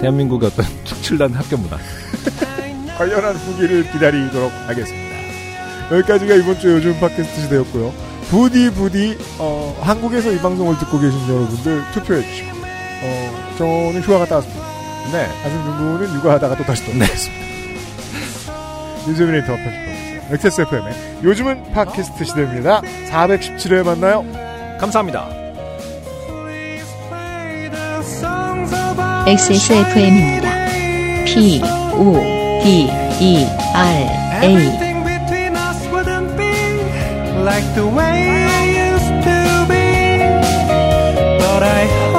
대한민국의 어떤 축출난 학교 문화. 관련한 후기를 기다리도록 하겠습니다. 여기까지가 이번 주 요즘 팟캐스트 시대였고요. 부디 부디 어, 한국에서 이 방송을 듣고 계신 여러분들 투표해 주시고 어, 저는 휴가 갔다 왔습니다. 네. 안승준 군은 육아하다가 또 다시 돌아왔습니다. 윤세민 에이터 편집하고 있어요. XSFM의 요즘은 팟캐스트 시대입니다. 417회 만나요. 감사합니다. XSFM입니다. P, O, D, E, R, A. like the way I used to be. But I